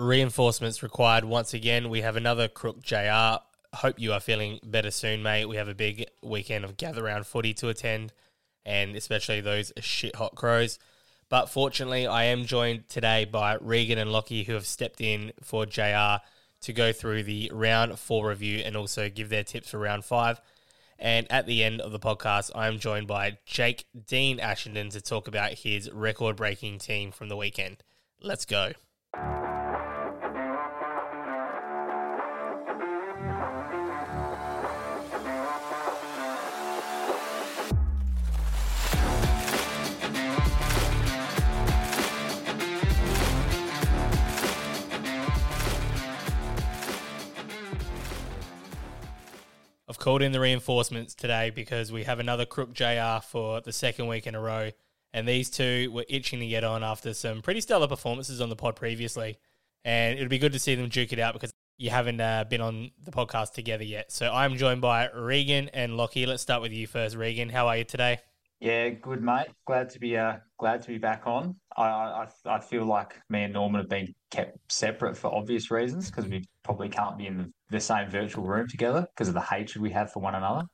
Reinforcements required once again. We have another crook JR. Hope you are feeling better soon, mate. We have a big weekend of gather round footy to attend, and especially those shit hot crows. But fortunately, I am joined today by Reegan and Lachie, who have stepped in for JR to go through the round four review and also give their tips for round five. And at the end of the podcast, I am joined by Jake Dean Ashenden to talk about his record breaking team from the weekend. Let's go. Called in the reinforcements today because we have another Crook JR for the second week in a row. And these two were itching to get on after some pretty stellar performances on the pod previously. And it would be good to see them duke it out because you haven't uh, been on the podcast together yet. So I'm joined by Reegan and Lachie. Let's start with you first, Reegan. How are you today? Yeah, good mate. Glad to be uh glad to be back on. I I, I feel like me and Norman have been kept separate for obvious reasons because we probably can't be in the, the same virtual room together because of the hatred we have for one another.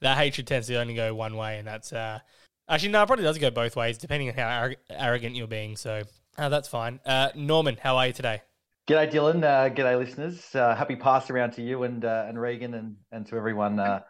That hatred tends to only go one way, and that's uh actually no, it probably does go both ways depending on how ar- arrogant you're being. So uh, that's fine. Uh, Norman, how are you today? G'day, Dylan. Uh, g'day, listeners. Uh, happy pass around to you and uh, and Reegan and, and to everyone uh,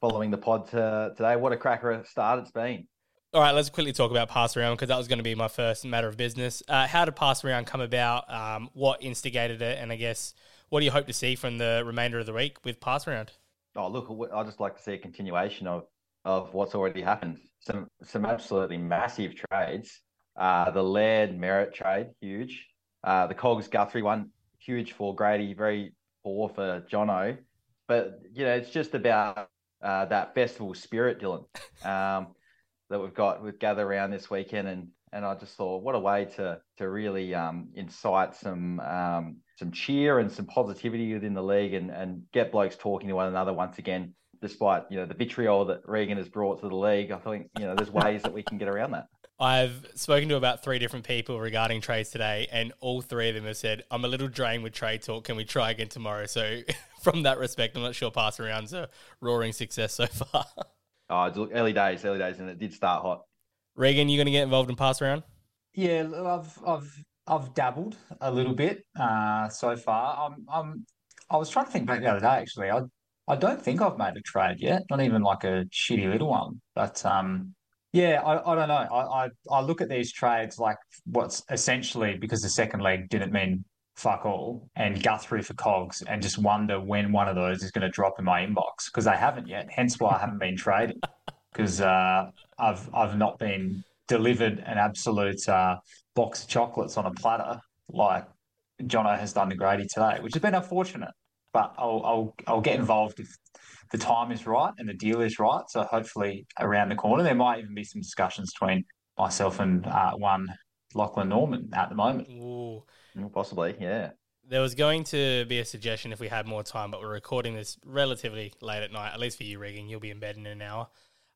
following the pod today. What a cracker start it's been. All right, let's quickly talk about pass around because that was going to be my first matter of business. Uh, how did pass around come about? Um, what instigated it? And I guess what do you hope to see from the remainder of the week with pass around? Oh, look, I just like to see a continuation of of what's already happened. Some some absolutely massive trades. Uh, the Laird Merrett trade, huge. Uh, the Cogs Guthrie one, huge for Grady, very poor for Jono. But you know, it's just about uh, that festival spirit, Dylan, um, that we've got with gather around this weekend, and and I just thought, what a way to to really um, incite some um, some cheer and some positivity within the league, and and get blokes talking to one another once again. Despite you know the vitriol that Reegan has brought to the league, I think you know there's ways that we can get around that. I've spoken to about three different people regarding trades today, and all three of them have said, I'm a little drained with trade talk. Can we try again tomorrow? So, from that respect, I'm not sure pass around's a roaring success so far. Oh, early days, early days, and it did start hot. Reegan, you going to get involved in pass around? Yeah, I've I've I've dabbled a little bit uh, so far. I'm I'm I was trying to think back the other day actually. I I don't think I've made a trade yet, not even like a shitty little one. But um, yeah, I, I don't know. I, I, I look at these trades like what's essentially because the second leg didn't mean fuck all and Guthrie for Cogs and just wonder when one of those is going to drop in my inbox because they haven't yet. Hence why I haven't been trading because uh, I've I've not been delivered an absolute uh, box of chocolates on a platter like Jono has done to Grady today, which has been unfortunate. But I'll I'll, I'll get involved if the time is right and the deal is right. So hopefully around the corner, there might even be some discussions between myself and uh, one Lachlan Norman at the moment. Ooh. Possibly, yeah. There was going to be a suggestion if we had more time, but we're recording this relatively late at night, at least for you, Reegan. You'll be in bed in an hour.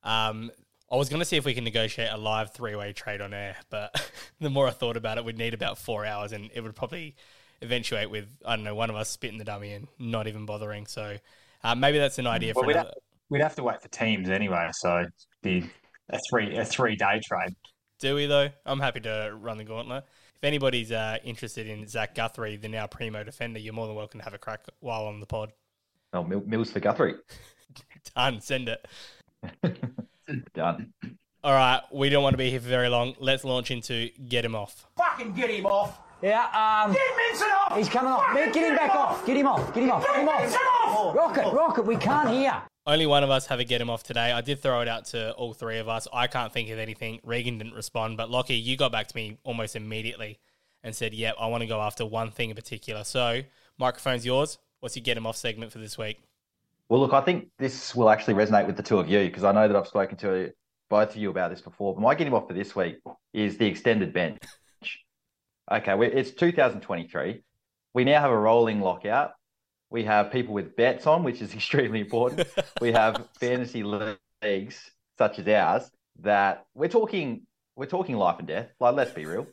Um, I was going to see if we can negotiate a live three way trade on air, but the more I thought about it, we'd need about four hours and it would probably eventuate with, I don't know, one of us spitting the dummy and not even bothering. So uh, maybe that's an idea well, for we'd another. Have, we'd have to wait for teams anyway, so be a three a three day trade. Do we though? I'm happy to run the gauntlet. If anybody's uh, interested in Zach Guthrie, the now primo defender, you're more than welcome to have a crack while on the pod. Oh, Mills for Guthrie. Done. Send it. Done. All right, we don't want to be here for very long. Let's launch into get him off. Fucking get him off. Yeah, um. Get Minson off! He's coming off. Get him back off. Get him off. Get him off. Get him off. off. Rocket, Rocket, we can't hear. Only one of us have a get him off today. I did throw it out to all three of us. I can't think of anything. Reegan didn't respond, but Lachie, you got back to me almost immediately and said, "Yep, I want to go after one thing in particular." So, microphone's yours. What's your get him off segment for this week? Well, look, I think this will actually resonate with the two of you because I know that I've spoken to both of you about this before. But my get him off for this week is the extended bench. Okay, it's 2023. We now have a rolling lockout. We have people with bets on, which is extremely important. we have fantasy leagues such as ours that we're talking we're talking life and death. Like, let's be real.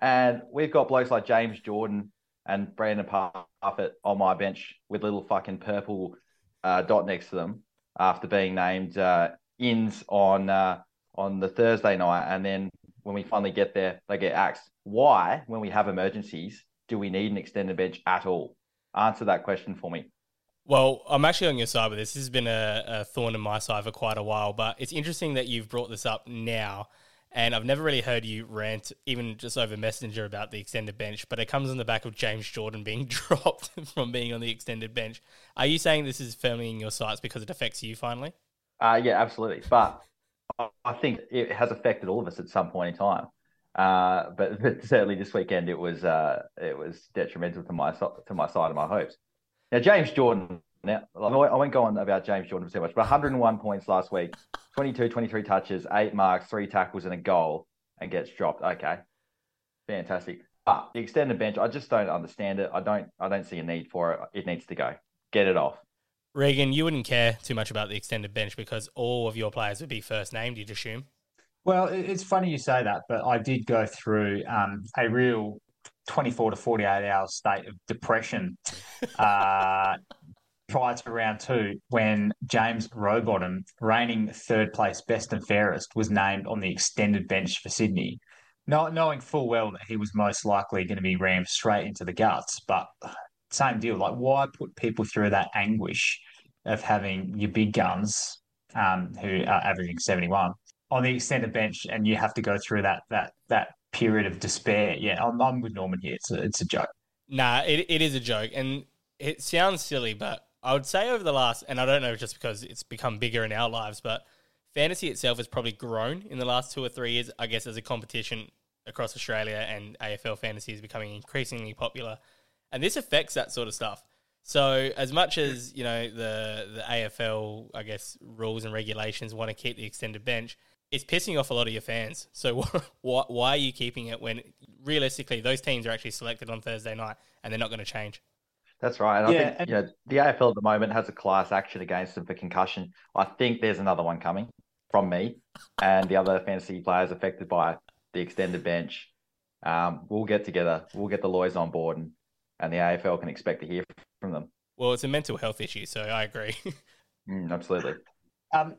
And we've got blokes like James Jordan and Brandon Parfitt on my bench with little fucking purple uh, dot next to them after being named uh, ins on uh, on the Thursday night, and then when we finally get there, they get axed. Why, when we have emergencies, do we need an extended bench at all? Answer that question for me. Well, I'm actually on your side with this. This has been a, a thorn in my side for quite a while, but it's interesting that you've brought this up now. And I've never really heard you rant, even just over Messenger, about the extended bench. But it comes on the back of James Jordan being dropped from being on the extended bench. Are you saying this is firmly in your sights because it affects you finally? Uh, yeah, absolutely. But I think it has affected all of us at some point in time. Uh, but, but, certainly this weekend it was uh, it was detrimental to my to my side of my hopes. Now James Jordan. Now I won't go on about James Jordan for too much, but 101 points last week, 22, 23 touches, eight marks, three tackles, and a goal, and gets dropped. Okay, fantastic. But the extended bench, I just don't understand it. I don't I don't see a need for it. It needs to go. Get it off. Reegan, you wouldn't care too much about the extended bench because all of your players would be first named, you'd assume. Well, it's funny you say that, but I did go through um, a real 24 to 48 hour state of depression uh, prior to round two when James Rowbottom, reigning third place best and fairest, was named on the extended bench for Sydney. Not knowing full well that he was most likely going to be rammed straight into the guts, but same deal. Like, why put people through that anguish of having your big guns, um, who are averaging seventy one, on the extended bench, and you have to go through that that that period of despair? Yeah, I'm, I'm with Norman here. It's a, it's a joke. Nah, it, it is a joke, and it sounds silly, but I would say over the last, and I don't know just because it's become bigger in our lives, but fantasy itself has probably grown in the last two or three years. I guess as a competition across Australia and AFL fantasy is becoming increasingly popular and this affects that sort of stuff. So as much as you know the the AFL, I guess rules and regulations want to keep the extended bench, it's pissing off a lot of your fans. So why why are you keeping it when realistically those teams are actually selected on Thursday night and they're not going to change? That's right. And yeah, I think and- you know the AFL at the moment has a class action against them for concussion. I think there's another one coming from me and the other fantasy players affected by the extended bench. Um, we'll get together. We'll get the lawyers on board and and the AFL can expect to hear from them. Well, it's a mental health issue, so I agree. mm, absolutely. Um,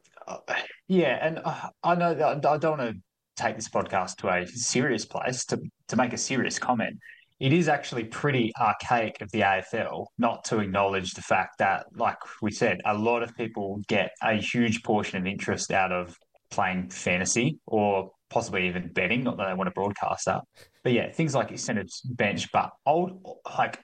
yeah, and I know I don't want to take this podcast to a serious place to to make a serious comment. It is actually pretty archaic of the AFL not to acknowledge the fact that, like we said, a lot of people get a huge portion of interest out of playing fantasy or possibly even betting. Not that I want to broadcast that, but yeah, things like extended bench. But old like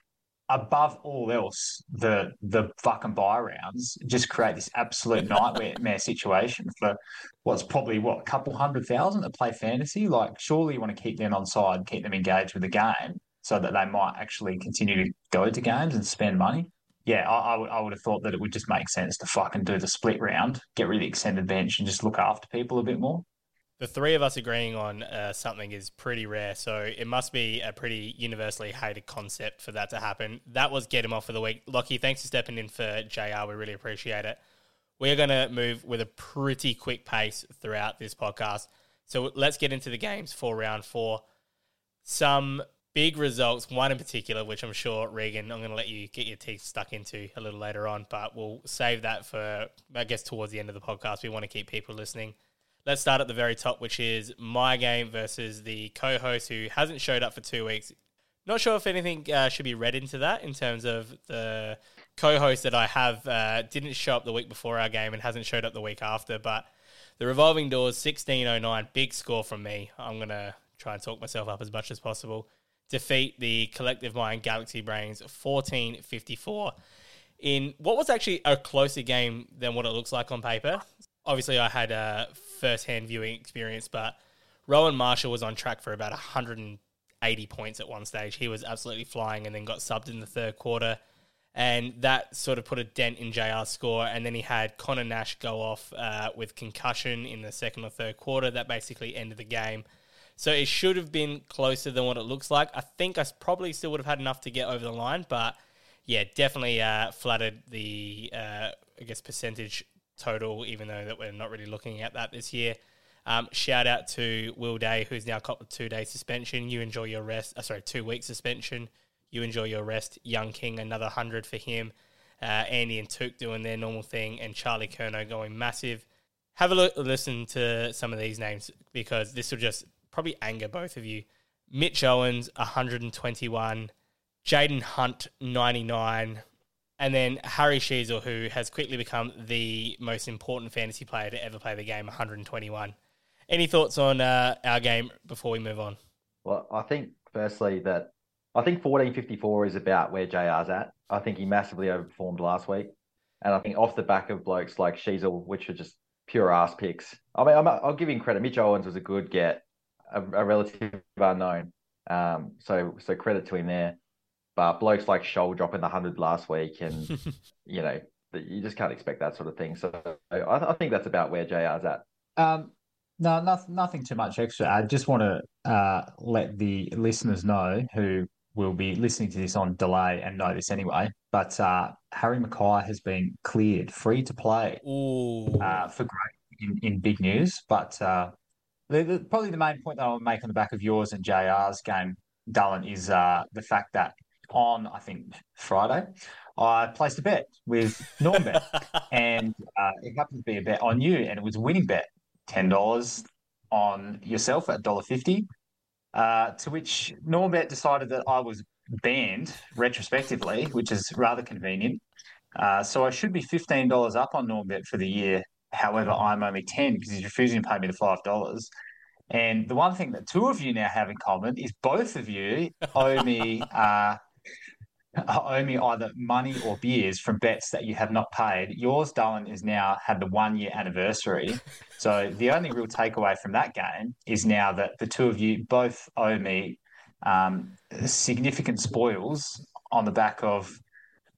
above all else, the the fucking buy rounds just create this absolute nightmare situation for what's probably what a couple hundred thousand that play fantasy. Like, surely you want to keep them on side, keep them engaged with the game, so that they might actually continue to go to games and spend money. Yeah, I, I, would, I would have thought that it would just make sense to fucking do the split round, get rid of the extended bench, and just look after people a bit more the three of us agreeing on uh, something is pretty rare. So it must be a pretty universally hated concept for that to happen. That was get him off for the week. Lachie, thanks for stepping in for JR. We really appreciate it. We are going to move with a pretty quick pace throughout this podcast. So let's get into the games for round four. Some big results, one in particular, which I'm sure, Reegan, I'm going to let you get your teeth stuck into a little later on, but we'll save that for, I guess, towards the end of the podcast. We want to keep people listening. Let's start at the very top, which is my game versus the co-host who hasn't showed up for two weeks. Not sure if anything uh, should be read into that in terms of the co-host that I have uh, didn't show up the week before our game and hasn't showed up the week after. But the revolving doors, sixteen oh nine, big score from me. I'm gonna try and talk myself up as much as possible. Defeat the collective mind Galaxy Brains, fourteen fifty four in what was actually a closer game than what it looks like on paper obviously I had a first hand viewing experience, but Rowan Marshall was on track for about 180 points at one stage. He was absolutely flying and then got subbed in the third quarter. And that sort of put a dent in JR's score. And then he had Conor Nash go off uh, with concussion in the second or third quarter. That basically ended the game. So it should have been closer than what it looks like. I think I probably still would have had enough to get over the line, but yeah, definitely uh, flattered the uh, I guess percentage total, even though that we're not really looking at that this year. Um, shout out to Will Day, who's now caught with two day suspension. You enjoy your rest. Uh, sorry, two week suspension. You enjoy your rest. Young King, another 100 for him. Uh, Andy and Took doing their normal thing, and Charlie Curnow going massive. Have a look, listen to some of these names because this will just probably anger both of you. Mitch Owens, 121. Jayden Hunt, 99. And then Harry Sheezel, who has quickly become the most important fantasy player to ever play the game, 121. Any thoughts on uh, our game before we move on? Well, I think firstly that I think 1454 is about where JR's at. I think he massively overperformed last week. And I think off the back of blokes like Sheezel, which are just pure ass picks. I mean, i will give him credit. Mitch Owens was a good get, a, a relative unknown. Um, so so credit to him there. But blokes like Shoal dropping the hundred last week, and you know, you just can't expect that sort of thing. So I, I think that's about where JR's at. Um, no, nothing, nothing too much extra. I just want to uh, let the listeners know who will be listening to this on delay and know this anyway. But uh, Harry McKay has been cleared, free to play uh, for great in, in big news. But uh, the, the, probably the main point that I'll make on the back of yours and JR's game, Dallin, is uh, the fact that on, I think, Friday, I placed a bet with Normbet. and uh, it happened to be a bet on you, and it was a winning bet $10 on yourself at $1.50. Uh, to which Normbet decided that I was banned retrospectively, which is rather convenient. Uh, so I should be $15 up on Normbet for the year. However, I'm only 10 because he's refusing to pay me the $5. And the one thing that two of you now have in common is both of you owe me uh, owe me either money or beers from bets that you have not paid. Yours, Darwin, is now had the one year anniversary. So the only real takeaway from that game is now that the two of you both owe me um, significant spoils on the back of,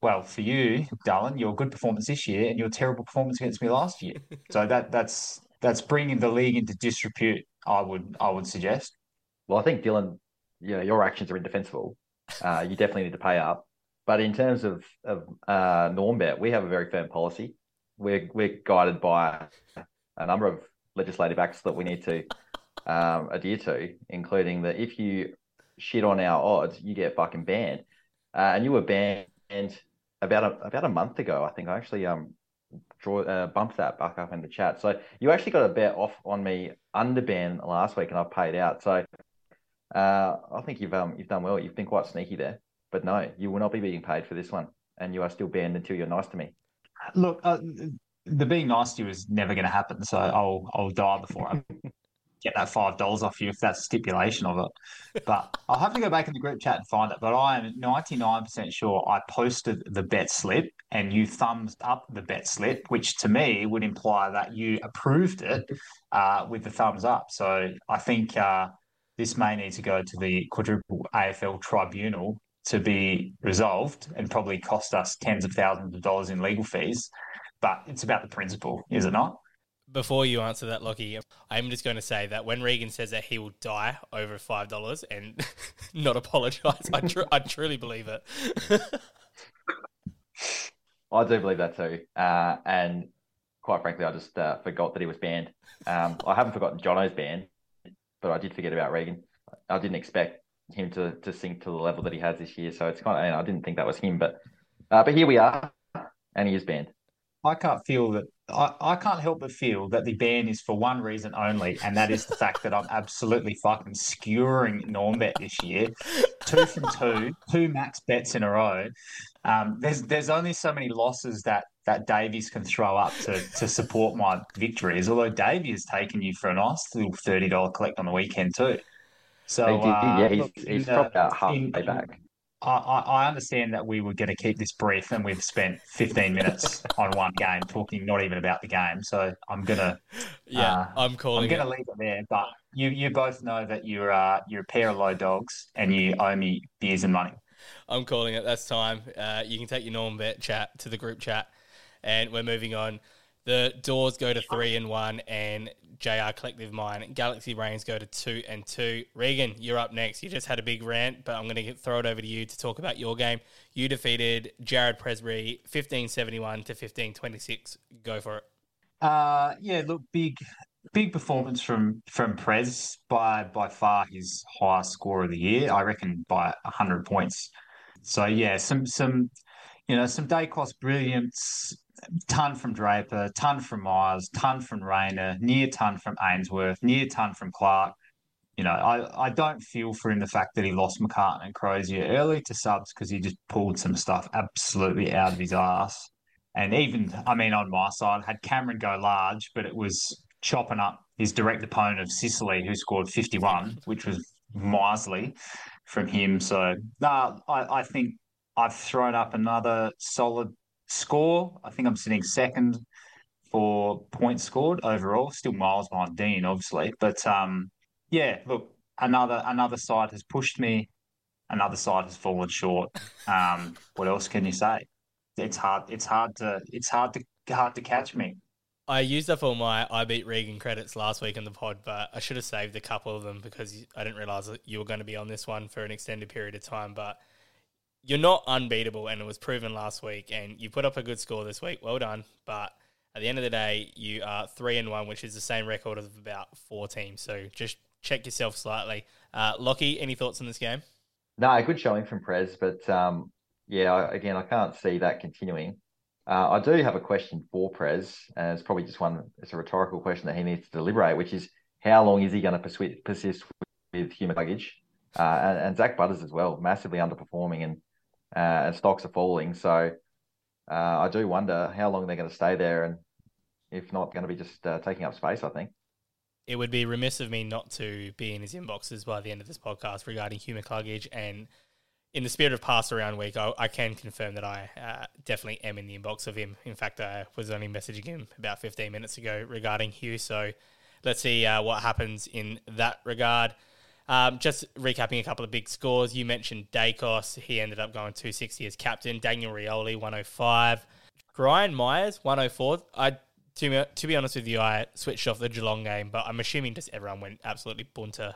well, for you, Darwin, your good performance this year and your terrible performance against me last year. So that that's that's bringing the league into disrepute. I would I would suggest. Well, I think Dylan, you know, your actions are indefensible uh, you definitely need to pay up. But in terms of, of uh, Normbet, we have a very firm policy. We're, we're guided by a number of legislative acts that we need to um, adhere to, including that if you shit on our odds, you get fucking banned. Uh, and you were banned about a, about a month ago. I think I actually um draw uh, bumped that back up in the chat. So you actually got a bet off on me under ban last week, and I've paid out. So uh, I think you've um, you've done well. You've been quite sneaky there, but no, you will not be being paid for this one, and you are still banned until you're nice to me. Look, uh, the being nice to you is never going to happen. So I'll I'll die before I get that five dollars off you if that's the stipulation of it. But I'll have to go back in the group chat and find it. But I am ninety nine percent sure I posted the bet slip and you thumbs up the bet slip, which to me would imply that you approved it uh, with the thumbs up. So I think. Uh, this may need to go to the quadruple AFL tribunal to be resolved and probably cost us tens of thousands of dollars in legal fees. But it's about the principle, is it not? Before you answer that, Lachie, I'm just going to say that when Reegan says that he will die over five dollars and not apologise, I, tr- I truly believe it. I do believe that too, uh, and quite frankly, I just uh, forgot that he was banned. Um, I haven't forgotten Jono's banned, but I did forget about Reegan. I didn't expect him to to sink to the level that he has this year. So it's kind of, and I didn't think that was him, but uh, but here we are, and he is banned. I can't feel that. I, I can't help but feel that the ban is for one reason only, and that is the fact that I'm absolutely fucking skewering Normbet this year. Two from two, two max bets in a row. Um, there's there's only so many losses that that Davies can throw up to to support my victories. Although Davey has taken you for a nice little thirty dollar collect on the weekend too. So he did, uh, yeah, he's, look, he's dropped out half in, back. I, I understand that we were going to keep this brief, and we've spent 15 minutes on one game talking not even about the game. So I'm gonna, yeah, uh, I'm calling. I'm going to leave it there. But you, you both know that you're uh, you're a pair of low dogs, and you owe me beers and money. I'm calling it. That's time. Uh, you can take your norm bet chat to the group chat, and we're moving on. The doors go to three and one, and JR Collective Mine. Galaxy Brains go to two and two. Reegan, you're up next. You just had a big rant, but I'm going to throw it over to you to talk about your game. You defeated Jared Presbury 1571 to 1526. Go for it. Uh, yeah, look, big big performance from from Prez by by far his highest score of the year. I reckon by hundred points So yeah, some some you know some Daicos brilliance, ton from Draper, ton from Myers, ton from Rayner, near ton from Ainsworth, near ton from Clark. You know, I, I don't feel for him the fact that he lost McCartan and Crozier early to subs because he just pulled some stuff absolutely out of his ass. And even, I mean, on my side, had Cameron go large, but it was chopping up his direct opponent of Sicily, who scored 51, which was miserly from him. So, nah, I, I think I've thrown up another solid score. I think I'm sitting second for points scored overall, still miles behind Dean, obviously. But um, yeah, look, another another side has pushed me, another side has fallen short. Um, what else can you say? It's hard. It's hard to. It's hard to hard to catch me. I used up all my I beat Reegan credits last week in the pod, but I should have saved a couple of them because I didn't realize that you were going to be on this one for an extended period of time. But you're not unbeatable, and it was proven last week. And you put up a good score this week. Well done. But at the end of the day, you are three and one, which is the same record of about four teams. So just check yourself slightly. Uh, Lachie, any thoughts on this game? No, good showing from Prez, but um, yeah, again, I can't see that continuing. Uh, I do have a question for Prez, and it's probably just one. It's a rhetorical question that he needs to deliberate, which is how long is he going to persist, persist with human luggage uh, and, and, Zak Butters as well, massively underperforming, and uh, and stocks are falling. So uh, I do wonder how long they're going to stay there, and if not, going to be just uh, taking up space. I think it would be remiss of me not to be in his inboxes by the end of this podcast regarding human luggage and in the spirit of pass around week, I, I can confirm that I uh, definitely am in the inbox of him. In fact, I was only messaging him about 15 minutes ago regarding Hugh. So let's see uh, what happens in that regard. Um, just recapping a couple of big scores. You mentioned Daicos. He ended up going 260 as captain. Daniel Rioli, 105. Brian Myers, 104. I to to be honest with you, I switched off the Geelong game, but I'm assuming just everyone went absolutely bunter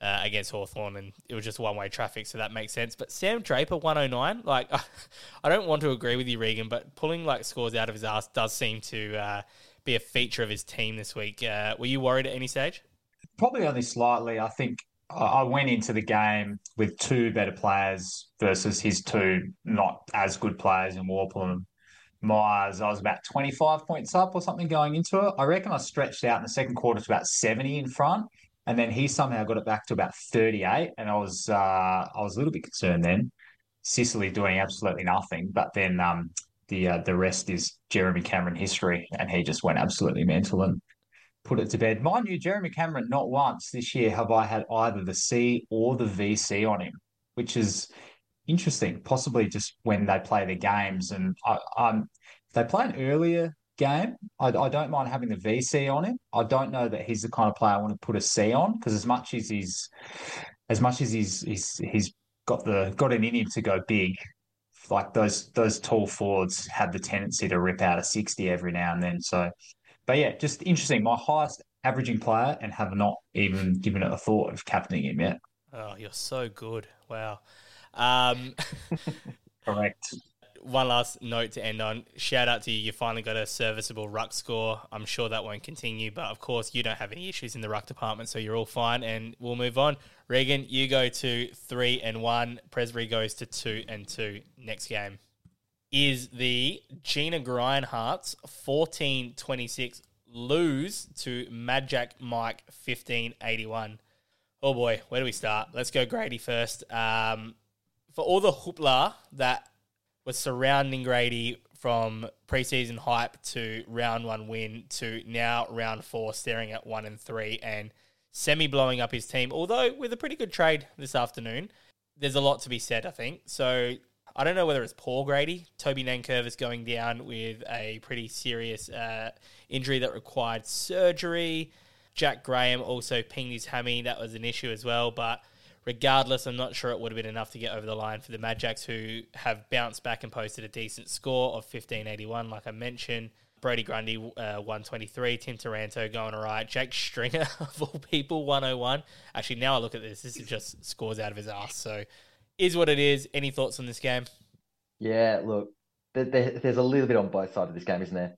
uh, against Hawthorn, and it was just one way traffic, so that makes sense. But Sam Draper, 109, like, I don't want to agree with you, Reegan, but pulling like scores out of his ass does seem to uh, be a feature of his team this week. Uh, were you worried at any stage? Probably only slightly. I think I went into the game with two better players versus his two not as good players in Worpel and Myers. I was about 25 points up or something going into it. I reckon I stretched out in the second quarter to about 70 in front and then he somehow got it back to about 38 and i was uh, i was a little bit concerned then. Sicily doing absolutely nothing but then um, the uh, the rest is jeremy cameron history and he just went absolutely mental and put it to bed. Mind you jeremy cameron not once this year have i had either the c or the vc on him which is interesting possibly just when they play the games. And I, um, they play an earlier game. I, I, don't mind having the VC on him. I don't know that he's the kind of player I want to put a C on because as much as he's as much as he's he's he's got the got an in him to go big, like those those tall forwards have the tendency to rip out a sixty every now and then. So, but yeah, just interesting. My highest averaging player and have not even given it a thought of captaining him yet. Oh, you're so good! Wow. Um, Correct one last note to end on. Shout out to you. You finally got a serviceable ruck score. I'm sure that won't continue, but of course, you don't have any issues in the ruck department, so you're all fine. And we'll move on. Regan, you go to three and one. Presbury goes to two and two. Next game is the Gina Grindhearts 14 26 lose to Mad Jack Mike 15 81. Oh boy, where do we start? Let's go Grady first. Um, for all the hoopla that was surrounding Grady from preseason hype to round one win to now round four, staring at one and three and semi blowing up his team. Although with a pretty good trade this afternoon, there's a lot to be said, I think. So I don't know whether it's Paul Grady. Toby Nankervis going down with a pretty serious uh, injury that required surgery. Jack Graham also pinged his hammy. That was an issue as well. But Regardless, I'm not sure it would have been enough to get over the line for the Mad Jacks, who have bounced back and posted a decent score of 1581, like I mentioned. Brodie Grundy, uh, 123. Tim Taranto going all right. Jake Stringer, of all people, 101. Actually, now I look at this, this is just scores out of his ass. So, is what it is. Any thoughts on this game? Yeah, look, there, there, there's a little bit on both sides of this game, isn't there?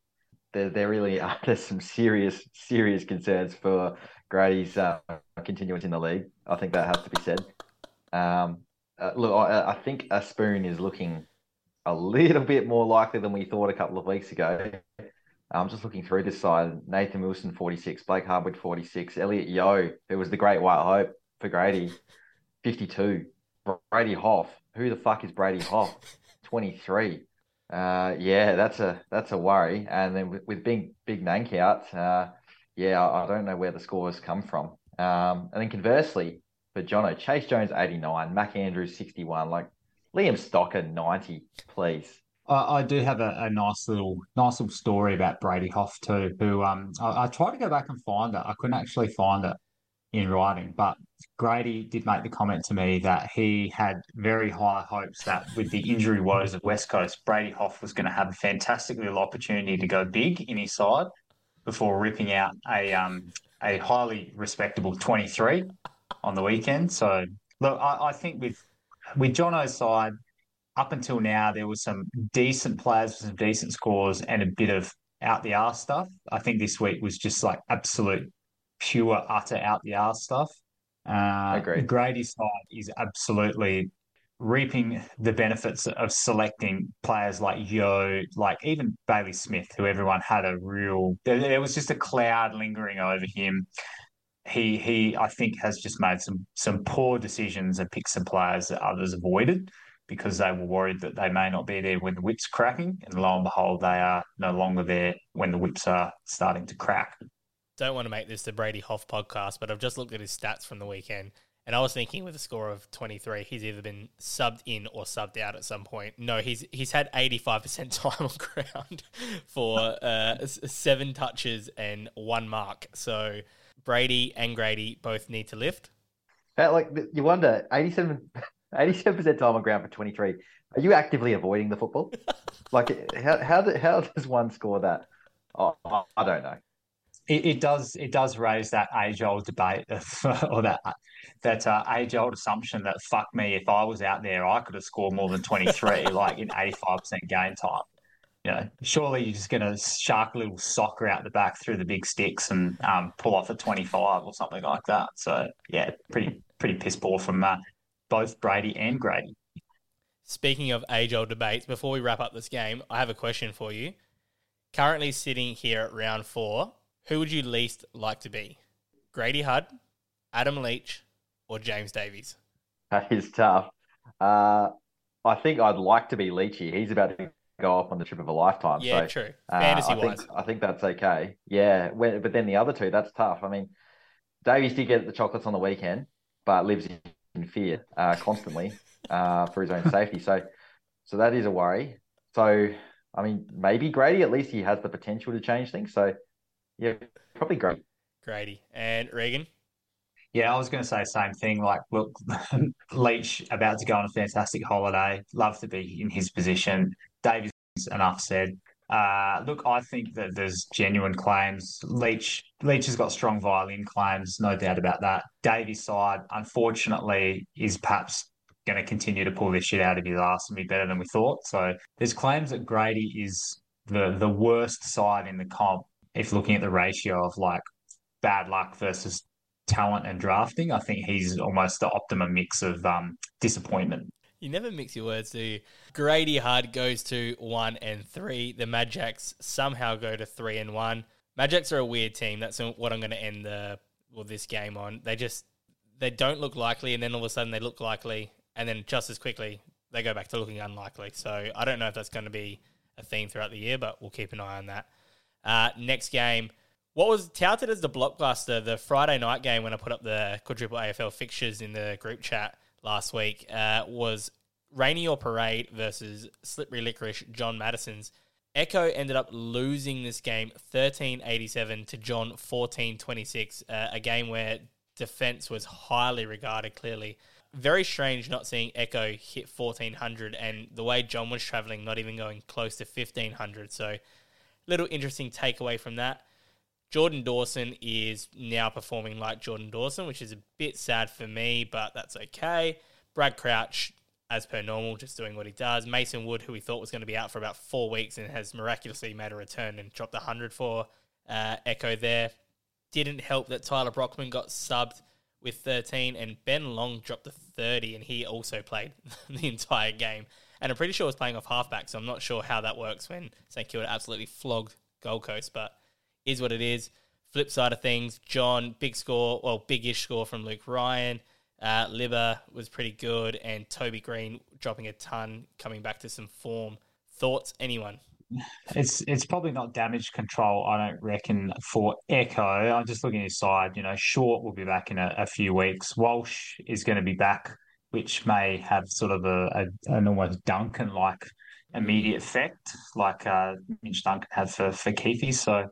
There, there really are there's some serious, serious concerns for Grady's uh, continuance in the league. I think that has to be said. Um, uh, look, I, I think a spoon is looking a little bit more likely than we thought a couple of weeks ago. I'm just looking through this side. Nathan Wilson, 46. Blake Hardwick, 46. Elliot Yeo, who was the great white hope for Grady, 52. Brady Hough. Who the fuck is Brady Hough? 23. Uh, yeah, that's a that's a worry. And then with, with big big Nank out, uh, yeah, I, don't know where the scores come from. Um, and then conversely, for Jono, Chase Jones 89, Mac Andrews 61, like Liam Stocker 90, please. I, I do have a, a nice little nice little story about Brady Hough too, who um I, I tried to go back and find it. I couldn't actually find it in writing, but Grady did make the comment to me that he had very high hopes that with the injury woes of West Coast, Brady Hough was going to have a fantastic little opportunity to go big in his side before ripping out a um a highly respectable 23 on the weekend. So look, I, I think with with Jono's side, up until now, there was some decent players with some decent scores and a bit of out the arse stuff. I think this week was just like absolute pure, utter out the arse stuff. Uh, Agreed. Grady's side is absolutely reaping the benefits of selecting players like Yeo, like even Bailey Smith, who everyone had a real. There, was just a cloud lingering over him. He he, I think, has just made some some poor decisions and picked some players that others avoided because they were worried that they may not be there when the whip's cracking, and lo and behold, they are no longer there when the whips are starting to crack. Don't want to make this the Brady Hough podcast, but I've just looked at his stats from the weekend, and I was thinking with a score of 23, he's either been subbed in or subbed out at some point. No, he's he's had 85% time on ground for uh, seven touches and one mark. So Brady and Grady both need to lift. Uh, Like you wonder, 87 percent time on ground for 23. Are you actively avoiding the football? like how how how does one score that? Oh, I I don't know. It, it does it does raise that age old debate of, or that that uh, age old assumption that fuck me if I was out there I could have scored more than twenty three like in eighty five percent game time. You know, surely you're just going to shark a little soccer out the back through the big sticks and um, pull off a twenty five or something like that. So yeah, pretty pretty piss poor from uh, both Brady and Grady. Speaking of age old debates, before we wrap up this game, I have a question for you. Currently sitting here at round four, who would you least like to be? Grady Hudd, Adam Leach, or James Davies? That is tough. Uh, I think I'd like to be Leachy. He's about to go off on the trip of a lifetime. Yeah, so, true. uh, Fantasy I think, wise. I think that's okay. Yeah, when, but then the other two, that's tough. I mean, Davies did get the chocolates on the weekend, but lives in fear uh, constantly uh, for his own safety. So, so that is a worry. So, I mean, maybe Grady. At least he has the potential to change things. So, yeah, probably Grady. Grady. And Reegan? Yeah, I was going to say the same thing. Like, look, Leach about to go on a fantastic holiday. Love to be in his position. Davies, enough said. Uh, look, I think that there's genuine claims. Leach, Leach has got strong violin claims, no doubt about that. Davies' side, unfortunately, is perhaps going to continue to pull this shit out of his ass and be better than we thought. So there's claims that Grady is the the worst side in the comp. If looking at the ratio of like bad luck versus talent and drafting, I think he's almost the optimum mix of um, disappointment. You never mix your words, do you? Grady Hard goes to one and three. The Mad somehow go to three and one. Mad are a weird team. That's what I'm going to end the well this game on. They just they don't look likely, and then all of a sudden they look likely, and then just as quickly they go back to looking unlikely. So I don't know if that's going to be a theme throughout the year, but we'll keep an eye on that. Uh, next game, what was touted as the blockbuster, the Friday night game when I put up the quadruple AFL fixtures in the group chat last week, uh, was Rainy or Parade versus Slippery Licorice, John Madison's. Echo ended up losing this game 13-87 to John 14-26, uh, a game where defense was highly regarded clearly. Very strange not seeing Echo hit 1400 and the way John was traveling not even going close to 1500. So little interesting takeaway from that. Jordan Dawson is now performing like Jordan Dawson, which is a bit sad for me, but that's okay. Brad Crouch, as per normal, just doing what he does. Mason Wood, who we thought was going to be out for about four weeks and has miraculously made a return and dropped 100 for uh, Echo there. Didn't help that Tyler Brockman got subbed with 13, and Ben Long dropped the 30, and he also played the entire game. And I'm pretty sure was playing off halfback, so I'm not sure how that works when St Kilda absolutely flogged Gold Coast, but is what it is. Flip side of things, John, big score, well, big-ish score from Luke Ryan. Uh, was pretty good, and Toby Greene dropping a ton, coming back to some form. Thoughts, anyone? It's it's probably not damage control, I don't reckon, for Echo. I'm just looking at his side. You know, Short will be back in a, a few weeks. Walsh is going to be back, which may have sort of a, a an almost Duncan like immediate effect, like uh, Mitch Duncan had for for Keefe. So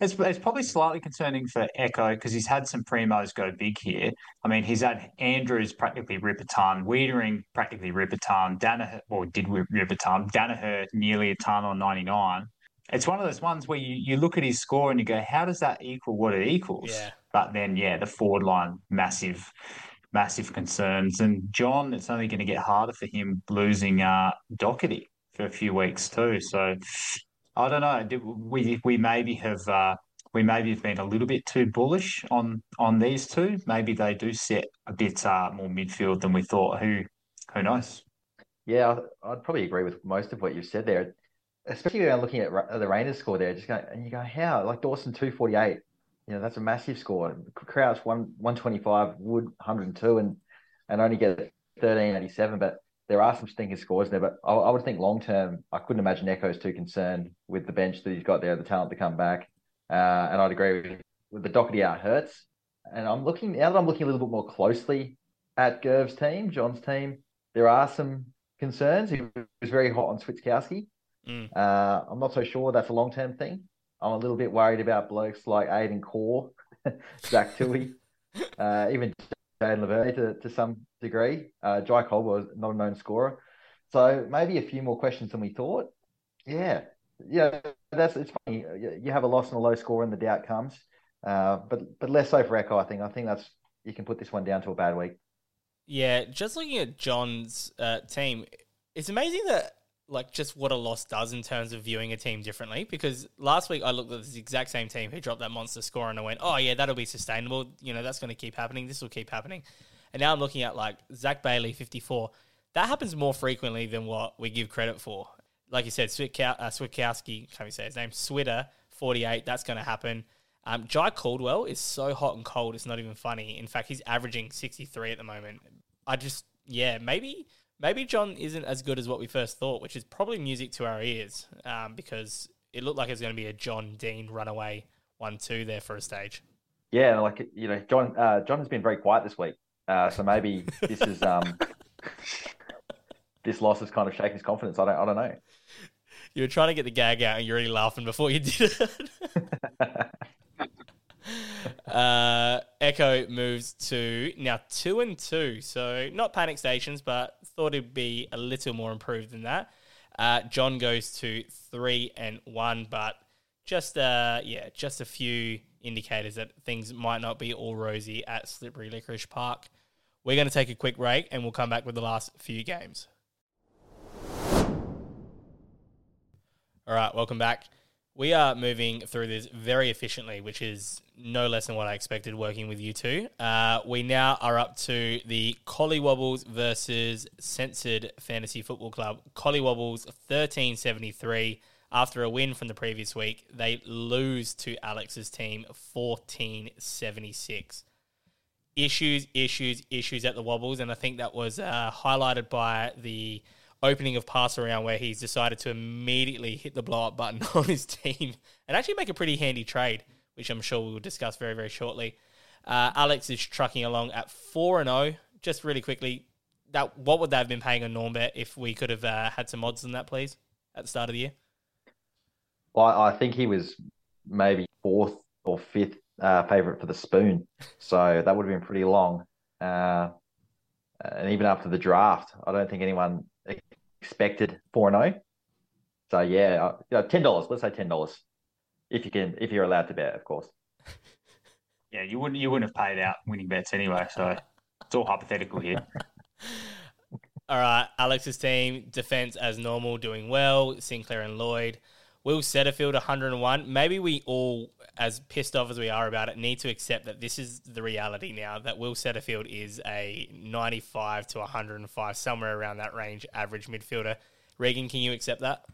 it's it's probably slightly concerning for Echo because he's had some primos go big here. I mean, he's had Andrews practically rip a ton, Wiedering practically rip a ton, Danaher or did rip a ton, Danaher nearly a ton on ninety nine. It's one of those ones where you, you look at his score and you go, how does that equal what it equals? Yeah. But then, yeah, the forward line, massive, massive concerns. And John, it's only going to get harder for him losing uh, Doherty for a few weeks too. So I don't know. We we maybe have uh, we maybe have been a little bit too bullish on on these two. Maybe they do set a bit uh, more midfield than we thought. Who who knows? Yeah, I'd probably agree with most of what you've said there. Especially when looking at the Raiders score there, just going and you go, how like Dawson two forty eight. You know that's a massive score. Crouch one one twenty five, Wood one hundred and two, and and only get thirteen eighty seven. But there are some stinking scores there, but I, I would think long term, I couldn't imagine Echo's too concerned with the bench that he's got there, the talent to come back. Uh, and I'd agree with, with the Doherty out hurts. And I'm looking now that I'm looking a little bit more closely at Gerv's team, John's team. There are some concerns. He was very hot on Switkowski. Mm. Uh, I'm not so sure that's a long term thing. I'm a little bit worried about blokes like Aidan Corr, Zach Tui, uh, even Jayden Laverde to, to some degree. Uh, Jye Caldwell not a known scorer. So maybe a few more questions than we thought. Yeah. Yeah, that's it's funny. You have a loss and a low score and the doubt comes. Uh, but but less so for Echo, I think. I think that's you can put this one down to a bad week. Yeah, just looking at John's uh, team, it's amazing that like just what a loss does in terms of viewing a team differently. Because last week I looked at this exact same team who dropped that monster score and I went, oh yeah, that'll be sustainable. You know, that's going to keep happening. This will keep happening. And now I'm looking at like Zac Bailey, 54. That happens more frequently than what we give credit for. Like you said, uh, Switkowski, can't we say his name? Switter, 48. That's going to happen. Um, Jye Caldwell is so hot and cold, it's not even funny. In fact, he's averaging 63 at the moment. I just, yeah, maybe maybe John isn't as good as what we first thought, which is probably music to our ears um, because it looked like it was going to be a John Dean runaway 1 2 there for a stage. Yeah, like, you know, John uh, John has been very quiet this week. Uh, so maybe this is um, this loss has kind of shaken his confidence. I don't, I don't know. You were trying to get the gag out, and you're already laughing before you did it. uh, Echo moves to now two and two, so not panic stations, but thought it'd be a little more improved than that. Uh, John goes to three and one, but just uh, yeah, just a few indicators that things might not be all rosy at Slippery Licorice Park. We're going to take a quick break and we'll come back with the last few games. All right, welcome back. We are moving through this very efficiently, which is no less than what I expected working with you two. Uh, we now are up to the Collie Wobbles versus Censored Fantasy Football Club. Collie Wobbles 1373. After a win from the previous week, they lose to Alex's team 1476 issues, issues, issues at the Wobbles, and I think that was uh, highlighted by the opening of pass around where he's decided to immediately hit the blow up button on his team and actually make a pretty handy trade, which I'm sure we will discuss very, very shortly. Uh, Alex is trucking along at four and zero. Just really quickly, that what would they have been paying on Normbet if we could have uh, had some odds on that, please, at the start of the year? Well, I think he was maybe fourth or fifth uh, favorite for the spoon. So that would have been pretty long. Uh, and even after the draft, I don't think anyone expected four and zero. Oh. So yeah, uh, ten dollars. Let's say ten dollars, if you can, if you're allowed to bet, of course. Yeah, you wouldn't you wouldn't have paid out winning bets anyway, so it's all hypothetical here. all right, Alex's team defense as normal, doing well. Sinclair and Lloyd. Will Setterfield 101. Maybe we all, as pissed off as we are about it, need to accept that this is the reality now. That Will Setterfield is a 95 to 105, somewhere around that range, average midfielder. Reegan, can you accept that?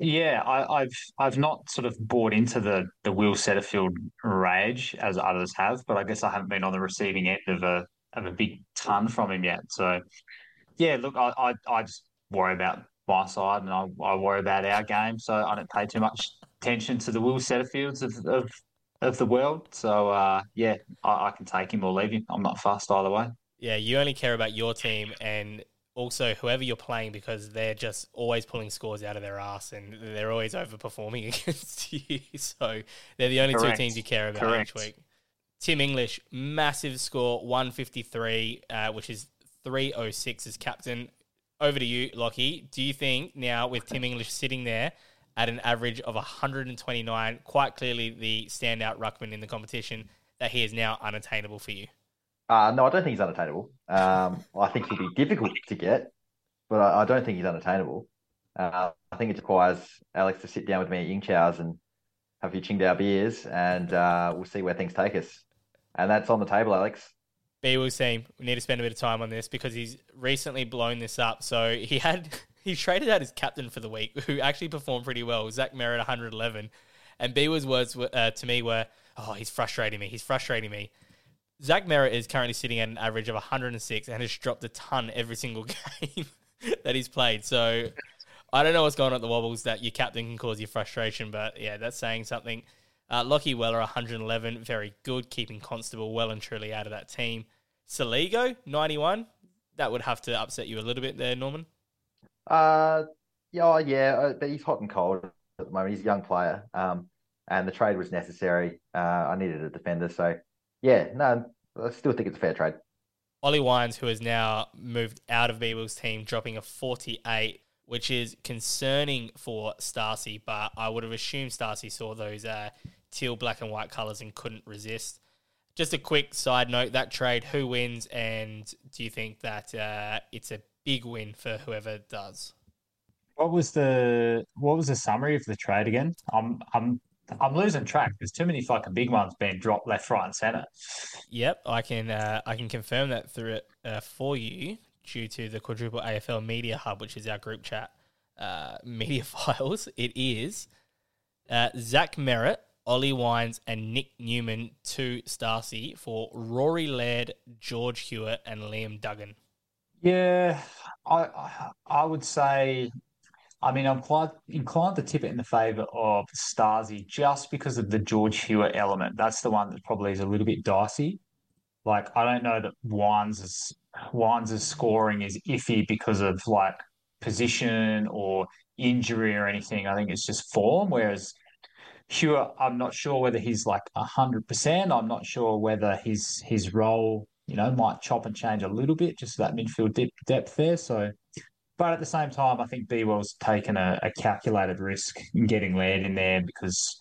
Yeah, I, I've I've not sort of bought into the the Will Setterfield rage as others have, but I guess I haven't been on the receiving end of a of a big ton from him yet. So, yeah, look, I I, I just worry about my side, and I, I worry about our game, so I don't pay too much attention to the Will Setterfields of of, of the world. So, uh, yeah, I, I can take him or leave him. I'm not fast either way. Yeah, you only care about your team and also whoever you're playing because they're just always pulling scores out of their ass and they're always overperforming against you. So they're the only Correct. two teams you care about Correct. each week. Tim English, massive score, 153, uh, which is 306 as captain. Over to you, Lachie. Do you think now with Tim English sitting there at an average of 129, quite clearly the standout ruckman in the competition, that he is now unattainable for you? Uh, no, I don't think he's unattainable. Um, I think he'll be difficult to get, but I, I don't think he's unattainable. Uh, I think it requires Alex to sit down with me at Ying Chow's and have a few Tsingtao beers, and uh, we'll see where things take us. And that's on the table, Alex. B Will's team, we need to spend a bit of time on this because he's recently blown this up. So he had he traded out his captain for the week, who actually performed pretty well. Zach Merrett, 111, and B Will's words uh, to me were, "Oh, he's frustrating me. He's frustrating me." Zach Merrett is currently sitting at an average of 106 and has dropped a ton every single game that he's played. So I don't know what's going on at the Wobbles that your captain can cause you frustration, but yeah, that's saying something. Uh, Lachie Weller, 111, very good, keeping Constable well and truly out of that team. Saligo, 91. That would have to upset you a little bit there, Norman. Uh, yeah, oh, yeah, uh, but he's hot and cold at the moment. He's a young player, um, and the trade was necessary. Uh, I needed a defender, so yeah, no, I still think it's a fair trade. Ollie Wines, who has now moved out of Beeble's team, dropping a 48, which is concerning for Starcy, but I would have assumed Starcy saw those uh, teal, black, and white colours and couldn't resist. Just a quick side note that trade, who wins, and do you think that uh, it's a big win for whoever does? What was the what was the summary of the trade again? I'm I'm I'm losing track. There's too many fucking big ones being dropped left, right, and center. Yep, I can uh, I can confirm that through it uh, for you due to the quadruple AFL Media Hub, which is our group chat uh, media files. It is uh, Zach Merrett, Ollie Wines, and Nick Newman to Starcy for Rory Laird, George Hewitt, and Liam Duggan. Yeah, I I, would say. I mean, I'm quite inclined to tip it in the favour of Stasi just because of the George Hewitt element. That's the one that probably is a little bit dicey. Like, I don't know that Wines' Wines' scoring is iffy because of like position or injury or anything. I think it's just form. Whereas Hewitt, I'm not sure whether he's like hundred percent. I'm not sure whether his his role, you know, might chop and change a little bit, just that midfield dip, depth there. So, but at the same time, I think Bewell's taken a, a calculated risk in getting Laird in there because,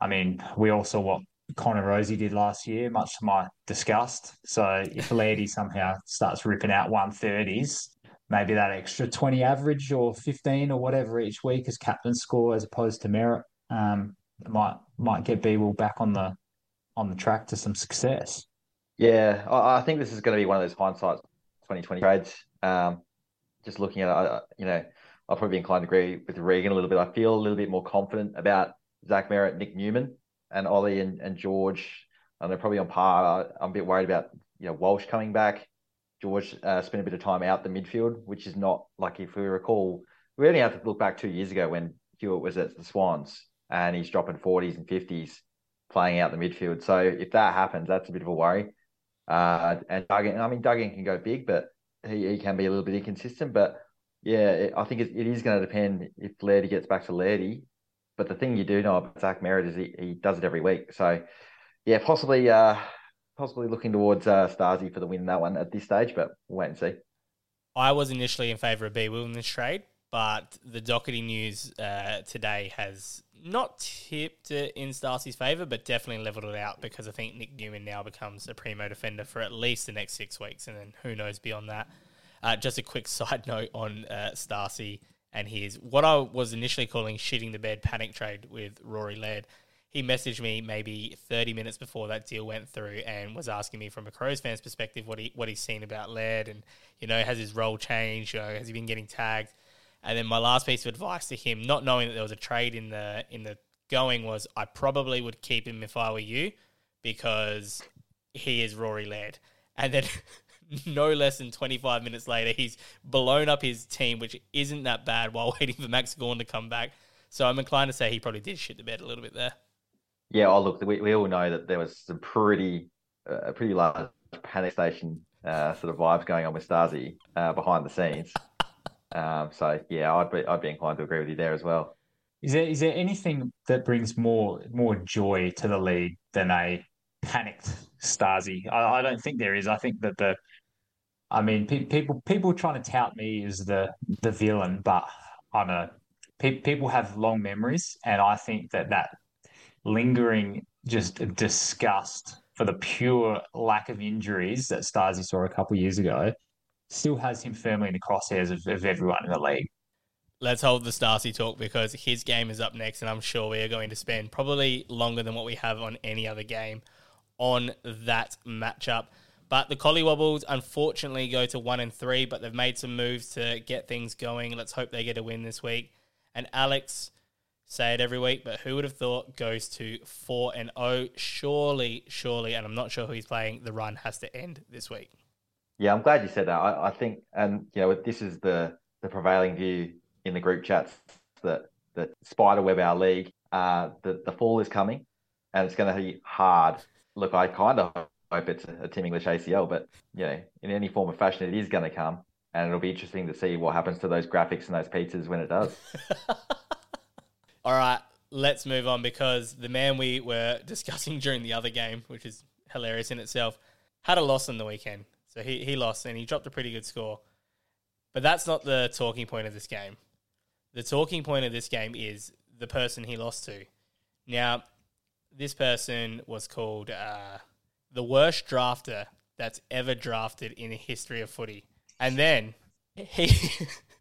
I mean, we all saw what Connor Rozee did last year, much to my disgust. So if Lairdy somehow starts ripping out 130s, maybe that extra 20 average or 15 or whatever each week as captain score as opposed to Merrett um, might might get Bewell back on the on the track to some success. Yeah, I, I think this is going to be one of those hindsight 2020 trades. Um, just looking at it, you know, I'll probably be inclined to agree with Reegan a little bit. I feel a little bit more confident about Zach Merrett, Nick Newman, and Ollie and, and George. And they're probably on par. I, I'm a bit worried about you know Walsh coming back. George uh, spent a bit of time out the midfield, which is not like if we recall, we only have to look back two years ago when Hewitt was at the Swans and he's dropping 40s and 50s playing out the midfield. So if that happens, that's a bit of a worry. Uh, and Duggan, I mean, Duggan can go big, but he, he can be a little bit inconsistent. But yeah, it, I think it, it is going to depend if Lairdy gets back to Lairdy. But the thing you do know about Zach Merrett is he, he does it every week. So yeah, possibly uh, possibly looking towards uh, Stasi for the win in that one at this stage, but we'll wait and see. I was initially in favour of B Will in this trade, but the Doherty news uh, today has not tipped it in Starcy's favour, but definitely levelled it out because I think Nick Newman now becomes a primo defender for at least the next six weeks, and then who knows beyond that. Uh, just a quick side note on uh, and he's what I was initially calling shitting the bed panic trade with Rory Laird. He messaged me maybe 30 minutes before that deal went through and was asking me from a Crows fan's perspective what he what he's seen about Laird and you know has his role changed? Has he been getting tagged? And then my last piece of advice to him, not knowing that there was a trade in the in the going, was I probably would keep him if I were you because he is Rory Laird. And then no less than 25 minutes later, he's blown up his team, which isn't that bad, while waiting for Max Gawn to come back. So I'm inclined to say he probably did shit the bed a little bit there. Yeah, oh look, we, we all know that there was some pretty uh, pretty large panic station uh, sort of vibes going on with Stasi uh, behind the scenes. Um, so yeah, I'd be I'd be inclined to agree with you there as well. Is there is there anything that brings more more joy to the league than a panicked Stasi? I, I don't think there is. I think that the, I mean, pe- people people trying to tout me as the the villain, but I know. Pe- people have long memories, and I think that that lingering just disgust for the pure lack of injuries that Stasi saw a couple years ago still has him firmly in the crosshairs of, of everyone in the league. Let's hold the Stasi talk because his game is up next, and I'm sure we are going to spend probably longer than what we have on any other game on that matchup. But the Collywobbles unfortunately go to one and three, but they've made some moves to get things going. Let's hope they get a win this week. And Alex, say it every week, but who would have thought goes to four and oh? Surely, surely, and I'm not sure who he's playing. The run has to end this week. Yeah, I'm glad you said that. I, I think, and you know, this is the the prevailing view in the group chats that that spiderweb our league. Uh, the the fall is coming, and it's going to be hard. Look, I kind of hope it's a, a Team English ACL, but you know, in any form of fashion, it is going to come, and it'll be interesting to see what happens to those graphics and those pizzas when it does. All right, let's move on because the man we were discussing during the other game, which is hilarious in itself, had a loss on the weekend. So he, he lost and he dropped a pretty good score. But that's not the talking point of this game. The talking point of this game is the person he lost to. Now, this person was called uh, the worst drafter that's ever drafted in the history of footy. And then he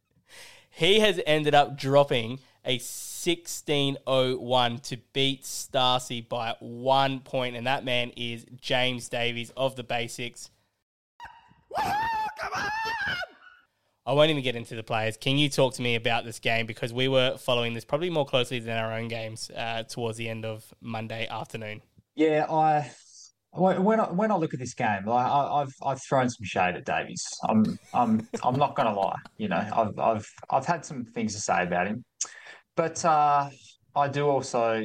he has ended up dropping a 1601 to beat Stasi by one point, and that man is James Davies of the Basics. I won't even get into the players. Can you talk to me about this game because we were following this probably more closely than our own games uh, towards the end of Monday afternoon? Yeah, I when I, when I look at this game, like I, have I've thrown some shade at Davies. I'm I'm I'm not gonna lie. You know, I've I've I've had some things to say about him, but uh, I do also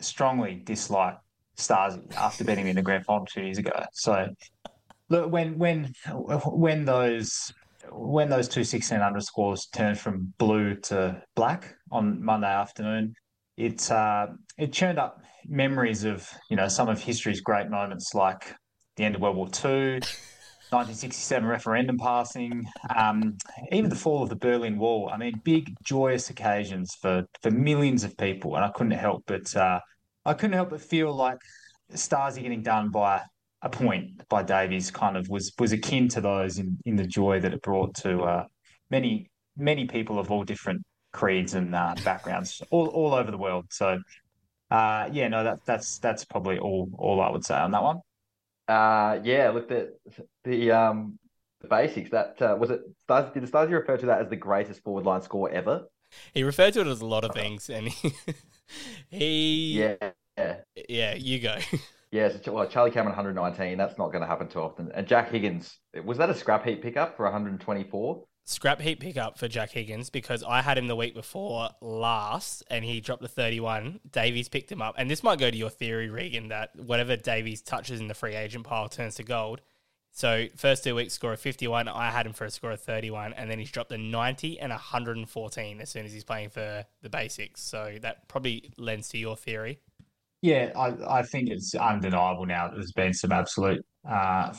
strongly dislike Stasi after beating him in the grand final two years ago. So look when when when those when those two 16 underscores turned from blue to black on Monday afternoon, it uh, it churned up memories of you know some of history's great moments, like the end of World War II, 1967 referendum passing, um, even the fall of the Berlin Wall. I mean, big joyous occasions for for millions of people, and I couldn't help but uh, I couldn't help but feel like stars are getting done by a point by Davies kind of was was akin to those in, in the joy that it brought to uh, many many people of all different creeds and uh, backgrounds all, all over the world. So uh, yeah, no, that that's that's probably all all I would say on that one. Uh, yeah, look the the um the basics. That uh, was it. Stasi, did Stasi refer to that as the greatest forward line score ever? He referred to it as a lot of things, and he, he yeah yeah you go. Yeah, so, well, Charlie Cameron 119. That's not going to happen too often. And Jack Higgins, was that a scrap heap pickup for 124? Scrap heap pickup for Jack Higgins because I had him the week before last and he dropped the 31. Davies picked him up. And this might go to your theory, Reegan, that whatever Davies touches in the free agent pile turns to gold. So first two weeks score of 51. I had him for a score of 31, and then he's dropped a 90 and 114 as soon as he's playing for the basics. So that probably lends to your theory. Yeah, I, I think it's undeniable now. That there's been some absolute, uh,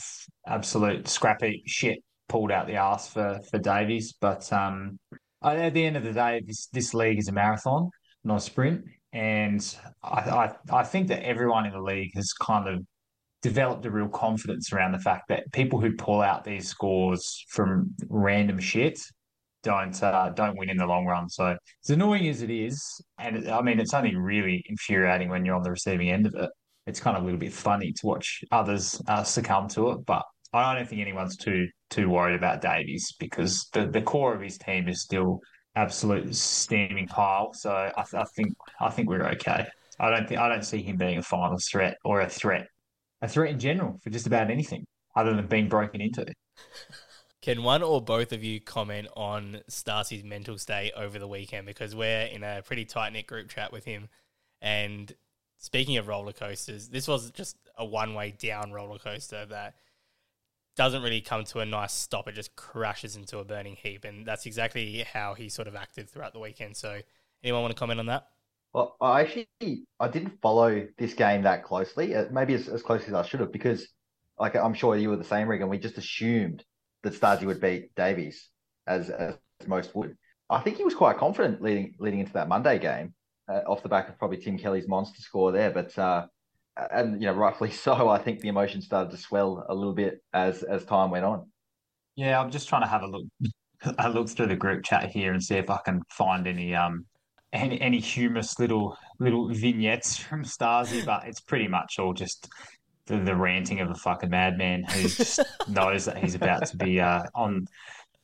absolute scrappy shit pulled out the ass for for Davies. But um, at the end of the day, this this league is a marathon, not a sprint. And I, I I think that everyone in the league has kind of developed a real confidence around the fact that people who pull out these scores from random shit don't uh, don't win in the long run. So as annoying as it is, and it, I mean, it's only really infuriating when you're on the receiving end of it. It's kind of a little bit funny to watch others uh, succumb to it, but I don't think anyone's too too worried about Davies because the, the core of his team is still absolute steaming pile. So I, I think I think we're okay. I don't think I don't see him being a final threat or a threat, a threat in general for just about anything other than being broken into. Can one or both of you comment on Starcy's mental state over the weekend? Because we're in a pretty tight knit group chat with him. And speaking of roller coasters, this was just a one way down roller coaster that doesn't really come to a nice stop. It just crashes into a burning heap. And that's exactly how he sort of acted throughout the weekend. So, anyone want to comment on that? Well, I actually I didn't follow this game that closely, uh, maybe as, as closely as I should have, because like I'm sure you were the same, Reegan. We just assumed that Stasi would beat Davies, as, as most would. I think he was quite confident leading leading into that Monday game, uh, off the back of probably Tim Kelly's monster score there. But uh, and you know, rightfully so. I think the emotion started to swell a little bit as as time went on. Yeah, I'm just trying to have a look a look through the group chat here and see if I can find any um any any humorous little little vignettes from Stasi, but it's pretty much all just the, the ranting of a fucking madman who just knows that he's about to be uh, on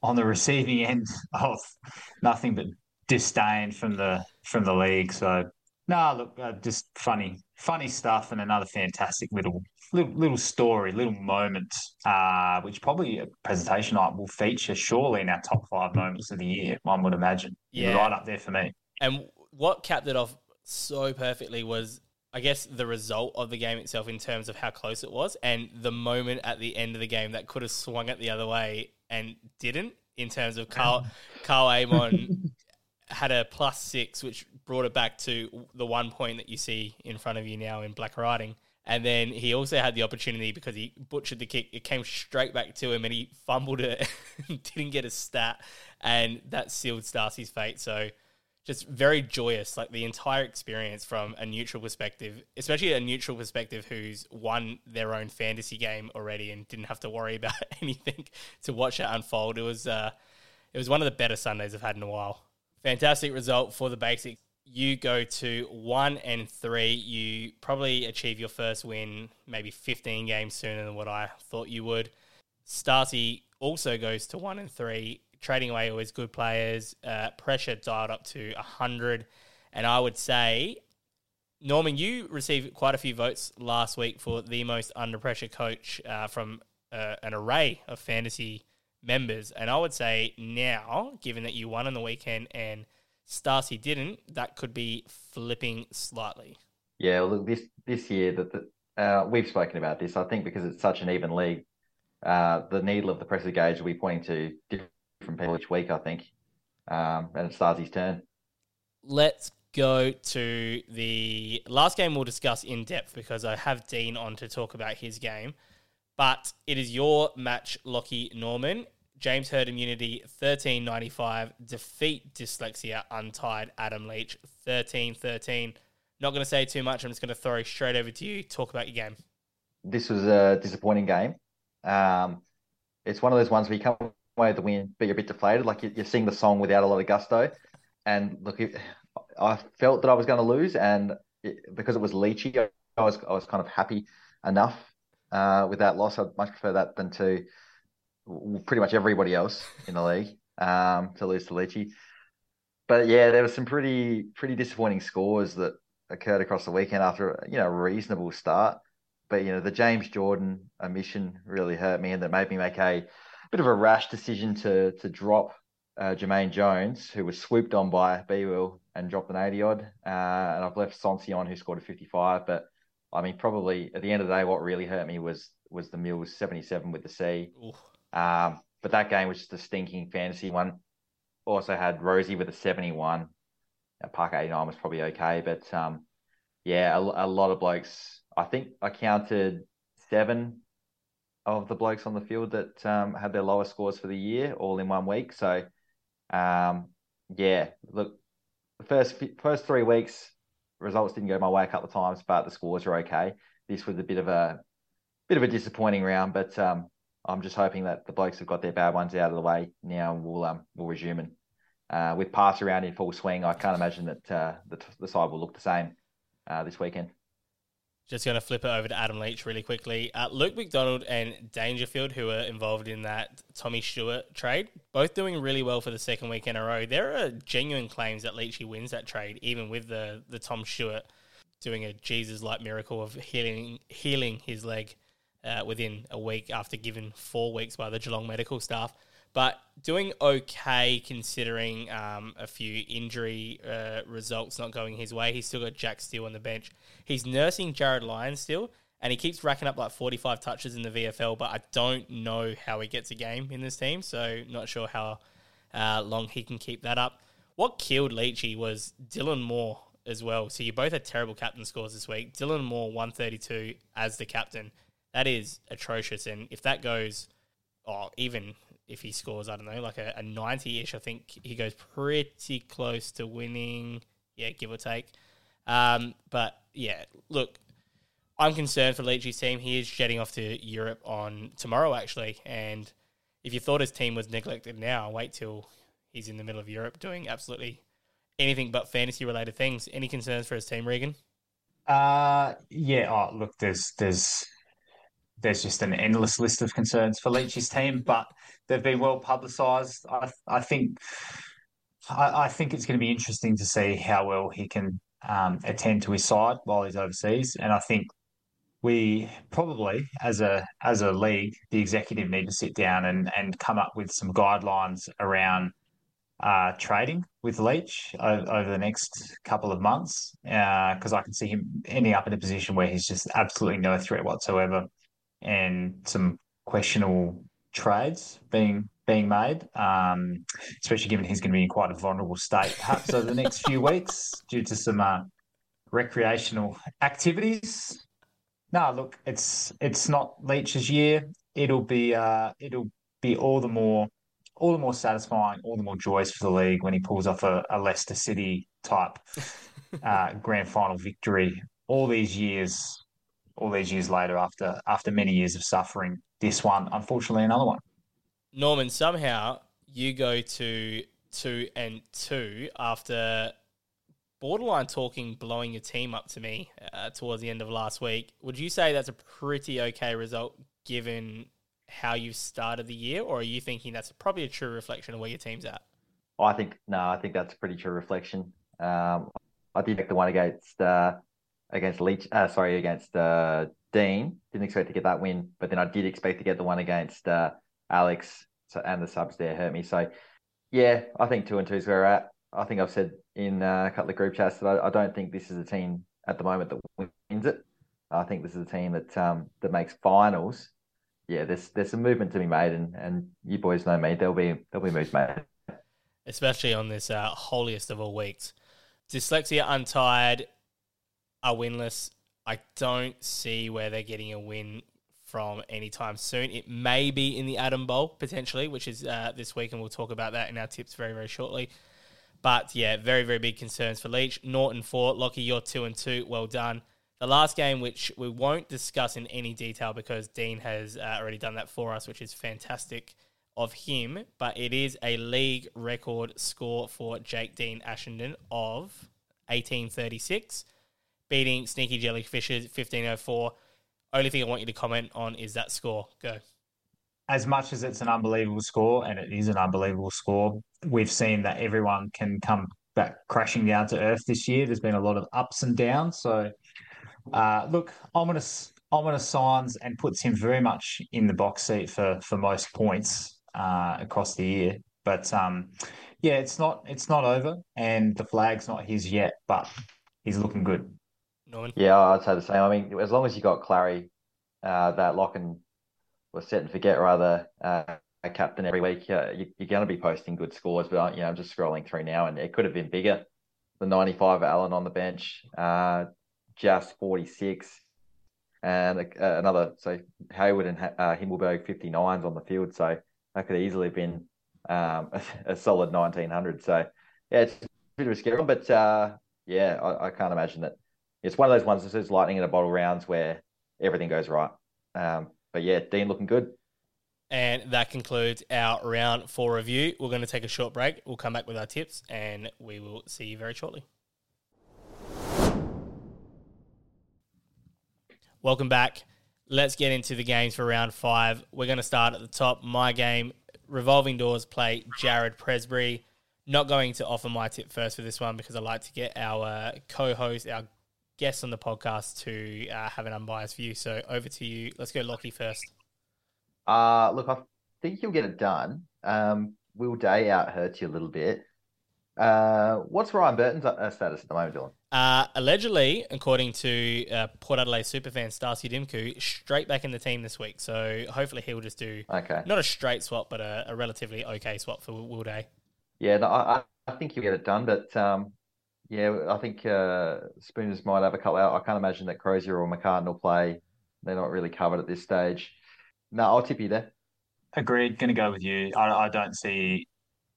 on the receiving end of nothing but disdain from the from the league. So, no, look, uh, just funny, funny stuff, and another fantastic little little, little story, little moment, uh, which probably a presentation night will feature surely in our top five moments of the year. One would imagine, Yeah. right up there for me. And what capped it off so perfectly was, I guess, the result of the game itself in terms of how close it was, and the moment at the end of the game that could have swung it the other way and didn't. In terms of Karl, Karl Amon had a plus six, which brought it back to the one point that you see in front of you now in black writing. And then he also had the opportunity because he butchered the kick. It came straight back to him and he fumbled it, didn't get a stat, and that sealed Stacy's fate. So just very joyous, like the entire experience from a neutral perspective, especially a neutral perspective who's won their own fantasy game already and didn't have to worry about anything to watch it unfold. It was uh, it was one of the better Sundays I've had in a while. Fantastic result for the basics. You go to one and three. You probably achieve your first win, maybe 15 games sooner than what I thought you would. Starcy also goes to one and three, trading away always good players. Uh, pressure dialed up to 100. And I would say, Norman, you received quite a few votes last week for the most under pressure coach uh, from uh, an array of fantasy members. And I would say now, given that you won on the weekend and Starcy didn't, that could be flipping slightly. Yeah, look, this this year that the, uh, we've spoken about this. I think because it's such an even league, uh, the needle of the pressure gauge will be pointing to different people each week. I think, um, and it's Starzy's turn. Let's go to the last game we'll discuss in depth because I have Dean on to talk about his game. But it is your match, Lachie Norman. James Herd Immunity, 1395. Defeat Dyslexia Untied Adam Leach, 1313. Not going to say too much. I'm just going to throw straight over to you. Talk about your game. This was a disappointing game. Um, it's one of those ones where you come away with the wind, but you're a bit deflated. Like you, you sing the song without a lot of gusto. And look, I felt that I was going to lose, and it, because it was Leachy, I was I was kind of happy enough uh, with that loss. I'd much prefer that than to pretty much everybody else in the league um, to lose to Leachy. But yeah, there were some pretty pretty disappointing scores that occurred across the weekend after you know a reasonable start. But you know the James Jordan omission really hurt me, and that made me make a bit of a rash decision to to drop uh, Jermaine Jones, who was swooped on by B Will and dropped an 80 odd. Uh, and I've left Sonsi on, who scored a 55. But I mean, probably at the end of the day, what really hurt me was was the Mills 77 with the C. Um, but that game was just a stinking fantasy one. Also had Rozee with a 71. Park 89 was probably okay. But um, yeah, a, a lot of blokes. I think I counted seven of the blokes on the field that um, had their lowest scores for the year all in one week. So, um, yeah, look, the first first three weeks results didn't go my way a couple of times, but the scores are okay. This was a bit of a bit of a disappointing round, but um, I'm just hoping that the blokes have got their bad ones out of the way now we'll um we'll resume and uh, with pass around in full swing, I can't imagine that uh, the, the side will look the same uh, this weekend. Just going to flip it over to Adam Leach really quickly. Uh, Luke McDonald and Dangerfield, who are involved in that Tommy Stewart trade, both doing really well for the second week in a row. There are genuine claims that Leachy wins that trade, even with the, the Tom Stewart doing a Jesus like miracle of healing healing his leg uh, within a week after given four weeks by the Geelong medical staff but doing okay considering um, a few injury uh, results not going his way. He's still got Jack Steele on the bench. He's nursing Jarryd Lyons still, and he keeps racking up like 45 touches in the VFL, but I don't know how he gets a game in this team, so not sure how uh, long he can keep that up. What killed Leachy was Dylan Moore as well. So you both had terrible captain scores this week. Dylan Moore 132 as the captain. That is atrocious, and if that goes, oh, even if he scores, I don't know, like a, a 90-ish, I think he goes pretty close to winning. Yeah, give or take. Um, but yeah, look, I'm concerned for Leachy's team. He is jetting off to Europe on tomorrow, actually. And if you thought his team was neglected now, wait till he's in the middle of Europe doing absolutely anything but fantasy related things. Any concerns for his team, Reegan? Uh, yeah. Oh, look, there's there's there's just an endless list of concerns for Leach's team, but they've been well publicised. I, I think I, I, think it's going to be interesting to see how well he can um, attend to his side while he's overseas, and I think we probably as a as a league, the executive need to sit down and and come up with some guidelines around uh, trading with Leach over, over, the next couple of months because uh, I can see him ending up in a position where he's just absolutely no threat whatsoever and some questionable trades being being made, um, especially given he's going to be in quite a vulnerable state perhaps over the next few weeks due to some uh, recreational activities. No, look, it's it's not Leach's year. It'll be uh, it'll be all the more all the more satisfying, all the more joyous for the league when he pulls off a, a Leicester City type uh, grand final victory. All these years all these years later after after many years of suffering. This one, unfortunately, another one. Norman, somehow you go to two and two after borderline talking, blowing your team up to me uh, towards the end of last week. Would you say that's a pretty okay result given how you started the year, or are you thinking that's probably a true reflection of where your team's at? I think no, I think that's a pretty true reflection. Um, I did make the one against uh, against Leach. Uh, sorry, against uh, Dean. Didn't expect to get that win, but then I did expect to get the one against uh, Alex. So and the subs there hurt me. So yeah, I think two and two is where we're at. I think I've said in uh, a couple of group chats that I, I, don't think this is a team at the moment that wins it. I think this is a team that um, that makes finals. Yeah, there's there's some movement to be made, and, and you boys know me. There'll be there'll be moves made, especially on this uh, holiest of all weeks. Dyslexia untied are winless. I don't see where they're getting a win from anytime soon. It may be in the Adam Bowl potentially, which is uh, this week, and we'll talk about that in our tips very, very shortly. But yeah, very, very big concerns for Leach. Norton four, Lachie, you're two and two. Well done. The last game, which we won't discuss in any detail because Dean has uh, already done that for us, which is fantastic of him. But it is a league record score for Jake Dean Ashenden of 1836 beating Sneaky Jellyfishes 1504. Only thing I want you to comment on is that score. Go. As much as it's an unbelievable score, and it is an unbelievable score, we've seen that everyone can come back crashing down to earth this year. There's been a lot of ups and downs. So, uh, look, ominous, ominous signs, and puts him very much in the box seat for for most points uh, across the year. But um, yeah, it's not it's not over, and the flag's not his yet, but he's looking good. Norman? Yeah, I'd say the same. I mean, as long as you got Clarry, uh, that lock and was set and forget rather uh, captain every week, uh, you, are going to be posting good scores. But you know, I'm just scrolling through now, and it could have been bigger. The 95 Allen on the bench, uh, just 46, and uh, another so Hayward and uh, Himmelberg 59s on the field. So that could easily have been um, a, a, solid 1900. So yeah, it's a bit of a scary one, but uh, yeah, I, I can't imagine that it's one of those ones that says lightning in a bottle rounds where everything goes right. Um, but yeah, Dean looking good. And that concludes our round four review. We're going to take a short break. We'll come back with our tips and we will see you very shortly. Welcome back. Let's get into the games for round five. We're going to start at the top. My game, Revolving Doors play Jared Presbury. Not going to offer my tip first for this one because I like to get our uh, co host, our guests on the podcast to uh, have an unbiased view. So over to you. Let's go Lachie first. Uh, look, I think you'll get it done. Um, Will Day out hurts you a little bit. Uh, what's Ryan Burton's uh, status at the moment, Dylan? Uh, allegedly, according to uh, Port Adelaide superfan Starcy Dimku, straight back in the team this week. So hopefully he'll just do Okay. not a straight swap, but a, a relatively okay swap for Will Day. Yeah, no, I, I- think you'll get it done, but um, yeah, I think uh, Spooners might have a couple out. I can't imagine that Crozier or McCartin will play. They're not really covered at this stage. No, I'll tip you there. Agreed. Going to go with you. I, I don't see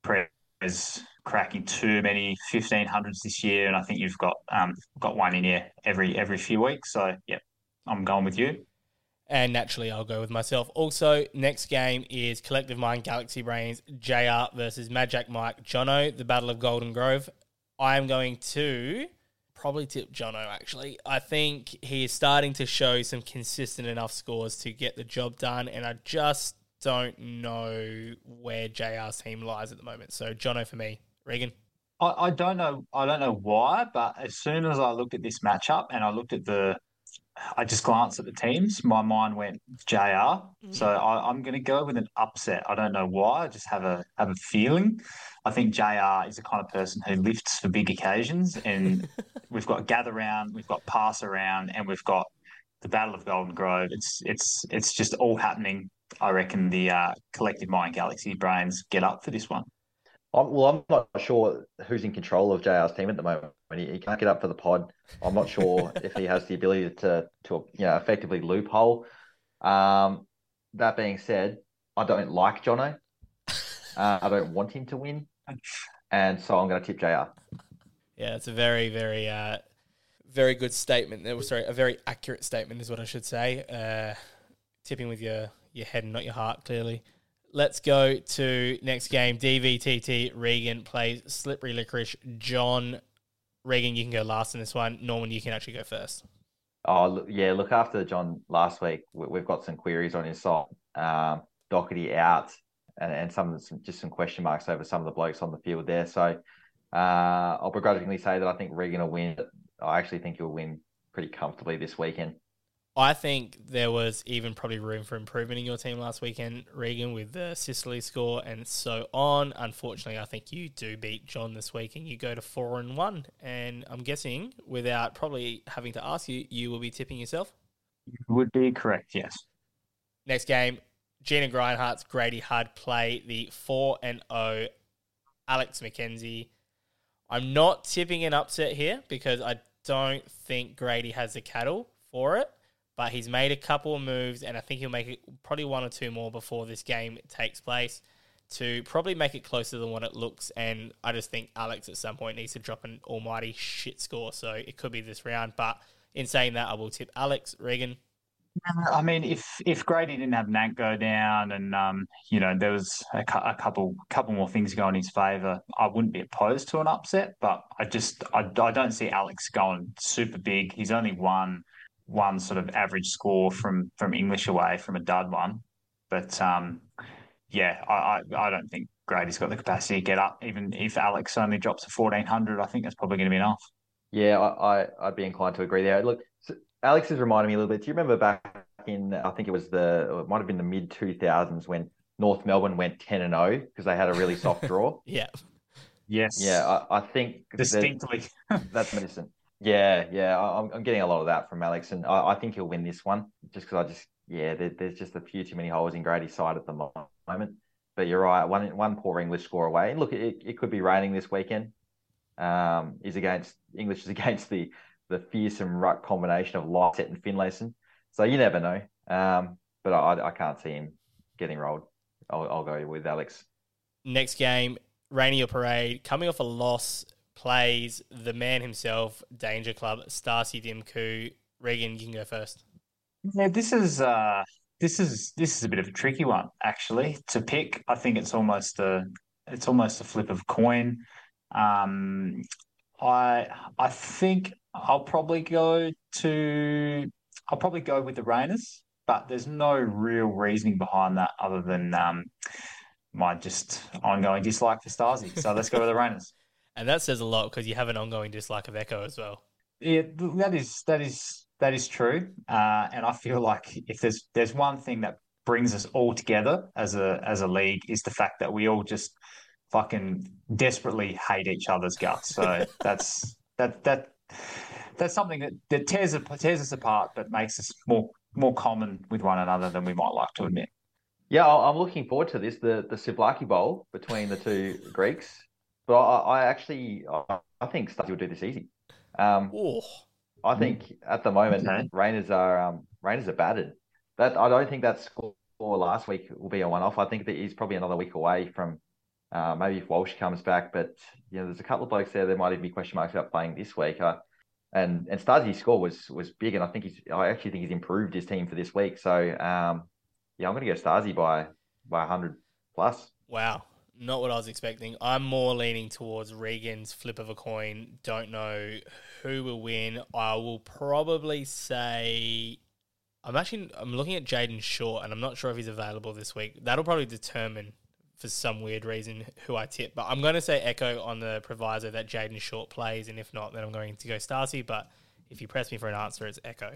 Prez cracking too many 1500s this year, and I think you've got um got one in here every every few weeks. So, yep, I'm going with you. And naturally, I'll go with myself. Also, next game is Collective Mind Galaxy Brains JR versus Majak Mike Jono, the Battle of Golden Grove. I am going to probably tip Jono, actually. I think he is starting to show some consistent enough scores to get the job done, and I just don't know where JR's team lies at the moment. So, Jono for me. Reegan? I, I don't know. I don't know why, but as soon as I looked at this matchup and I looked at the, I just glanced at the teams. My mind went JR. So I, I'm going to go with an upset. I don't know why. I just have a have a feeling. I think JR is the kind of person who lifts for big occasions, and we've got gather round, we've got pass around, and we've got the Battle of Golden Grove. It's it's it's just all happening. I reckon the uh, collective mind galaxy brains get up for this one. I'm, well, I'm not sure who's in control of JR's team at the moment. He, he can't get up for the pod. I'm not sure if he has the ability to to you know effectively loophole. Um, that being said, I don't like Jono. Uh, I don't want him to win, and so I'm going to tip JR. Yeah, it's a very, very, uh, very good statement. Was sorry, a very accurate statement is what I should say. Uh, tipping with your your head and not your heart, clearly. Let's go to next game. DVTT Reegan plays Slippery Licorice. John Reegan, you can go last in this one. Norman, you can actually go first. Oh, yeah. Look after John last week. we- We've got some queries on his side. Um, Doherty out, and, and some, some just some question marks over some of the blokes on the field there. So uh, I'll begrudgingly say that I think Reegan will win. I actually think he'll win pretty comfortably this weekend. I think there was even probably room for improvement in your team last weekend, Reegan, with the Sicily score and so on. Unfortunately, I think you do beat John this week and you go to four and one. And I'm guessing, without probably having to ask you, you will be tipping yourself. Would be correct. Yes. Next game, Gina Grindhart's Grady Hudd play the 4 and 0 Alex McKenzie. I'm not tipping an upset here because I don't think Grady has the cattle for it, but he's made a couple of moves and I think he'll make it probably one or two more before this game takes place to probably make it closer than what it looks. And I just think Alex at some point needs to drop an almighty shit score. So it could be this round. But in saying that, I will tip Alex, Reegan. I mean, if if Grady didn't have Nant go down, and um, you know there was a, cou- a couple couple more things going in his favour, I wouldn't be opposed to an upset. But I just I, I don't see Alex going super big. He's only one one sort of average score from from English away from a dud one. But um, yeah, I, I I don't think Grady's got the capacity to get up. Even if Alex only drops to fourteen hundred, I think that's probably going to be enough. Yeah, I, I I'd be inclined to agree there. Look, so Alex is reminding me a little bit. Do you remember back in I think it was the it might have been the mid two thousands when North Melbourne went ten and zero because they had a really soft draw. Yeah. Yes. Yeah, I, I think that- distinctly. that's medicine. Yeah, yeah, I'm, I'm getting a lot of that from Alex, and I, I think he'll win this one just because I just yeah, there, there's just a few too many holes in Grady's side at the moment. But you're right, one one poor English score away. Look, it, it could be raining this weekend. Um, is against English is against the the fearsome ruck combination of Lycett and Finlayson. So you never know. Um, but I, I can't see him getting rolled. I'll, I'll go with Alex. Next game, Rainier Parade, coming off a loss, plays the man himself, Danger Club, Starcy Dimku. Reegan, you can go first. Yeah, this is uh this is this is a bit of a tricky one actually to pick. I think it's almost a it's almost a flip of coin. Um, I I think I'll probably go to I'll probably go with the Rainers, but there's no real reasoning behind that other than um, my just ongoing dislike for Stasi. So let's go with the Rainers. And that says a lot because you have an ongoing dislike of Echo as well. Yeah, that is that is that is true. Uh, and I feel like if there's there's one thing that brings us all together as a as a league is the fact that we all just fucking desperately hate each other's guts. So that's that that that's something that, that tears tears us apart, but makes us more more common with one another than we might like to admit. Yeah, I- I'm looking forward to this the the Souvlaki Bowl between the two Greeks. But I, I actually I, I think Stasi will do this easy. Um, Oh, I think at the moment Okay. Rainers are um, Rainers are battered. That I don't think that score last week will be a one-off. I think that he's probably another week away from uh, maybe if Walsh comes back. But you know, there's a couple of blokes there. There might even be question marks about playing this week. Uh, and and Stasi's score was was big, and I think he's I actually think he's improved his team for this week. So um, yeah, I'm going to go Stasi by by 100 plus. wow. Not what I was expecting. I'm more leaning towards Reegan's flip of a coin. Don't know who will win. I will probably say I'm actually I'm looking at Jayden Short and I'm not sure if he's available this week. That'll probably determine for some weird reason who I tip. But I'm going to say Echo on the proviso that Jayden Short plays, and if not, then I'm going to go Stasi. But if you press me for an answer, it's Echo.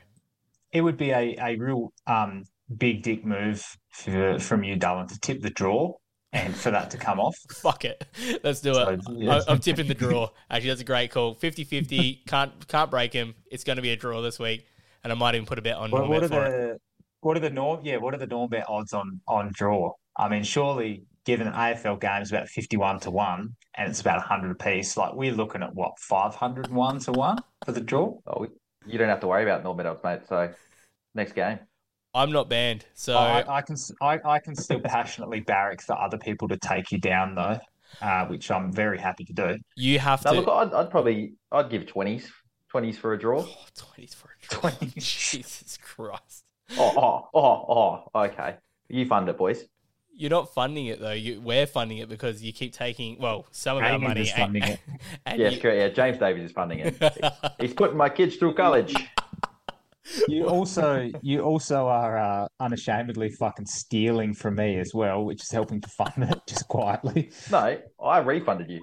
It would be a, a real um, big dick move for, from you, Darwin, to tip the draw and for that to come off. Fuck it. Let's do So, it. yeah. I- I'm tipping the draw. Actually, that's a great call. 50-50. Can't can't break him. It's going to be a draw this week, and I might even put a bet on What, what are for it. the what are the norm? Yeah, what are the norm bet odds on on draw? I mean, surely given an AFL game is about fifty one to one, and it's about hundred apiece. Like we're looking at what five hundred one to one for the draw. Oh, you don't have to worry about Norman odds, mate. So next game. I'm not banned, so I, I can s- I, I can still passionately barrack for other people to take you down though, uh, which I'm very happy to do. you have No, to. look, I'd, I'd probably I'd give 20s 20s for a draw. Oh, 20s for a draw. 20s. Jesus Christ. Oh, oh, oh, oh, okay. You fund it, boys. You're not funding it though. You, we're funding it because you keep taking well some of our money. is funding it. and Yes, you- correct. Yeah, James Davies is funding it. He's putting my kids through college. You also you also are uh, unashamedly fucking stealing from me as well, which is helping to fund it just quietly. No, I refunded you.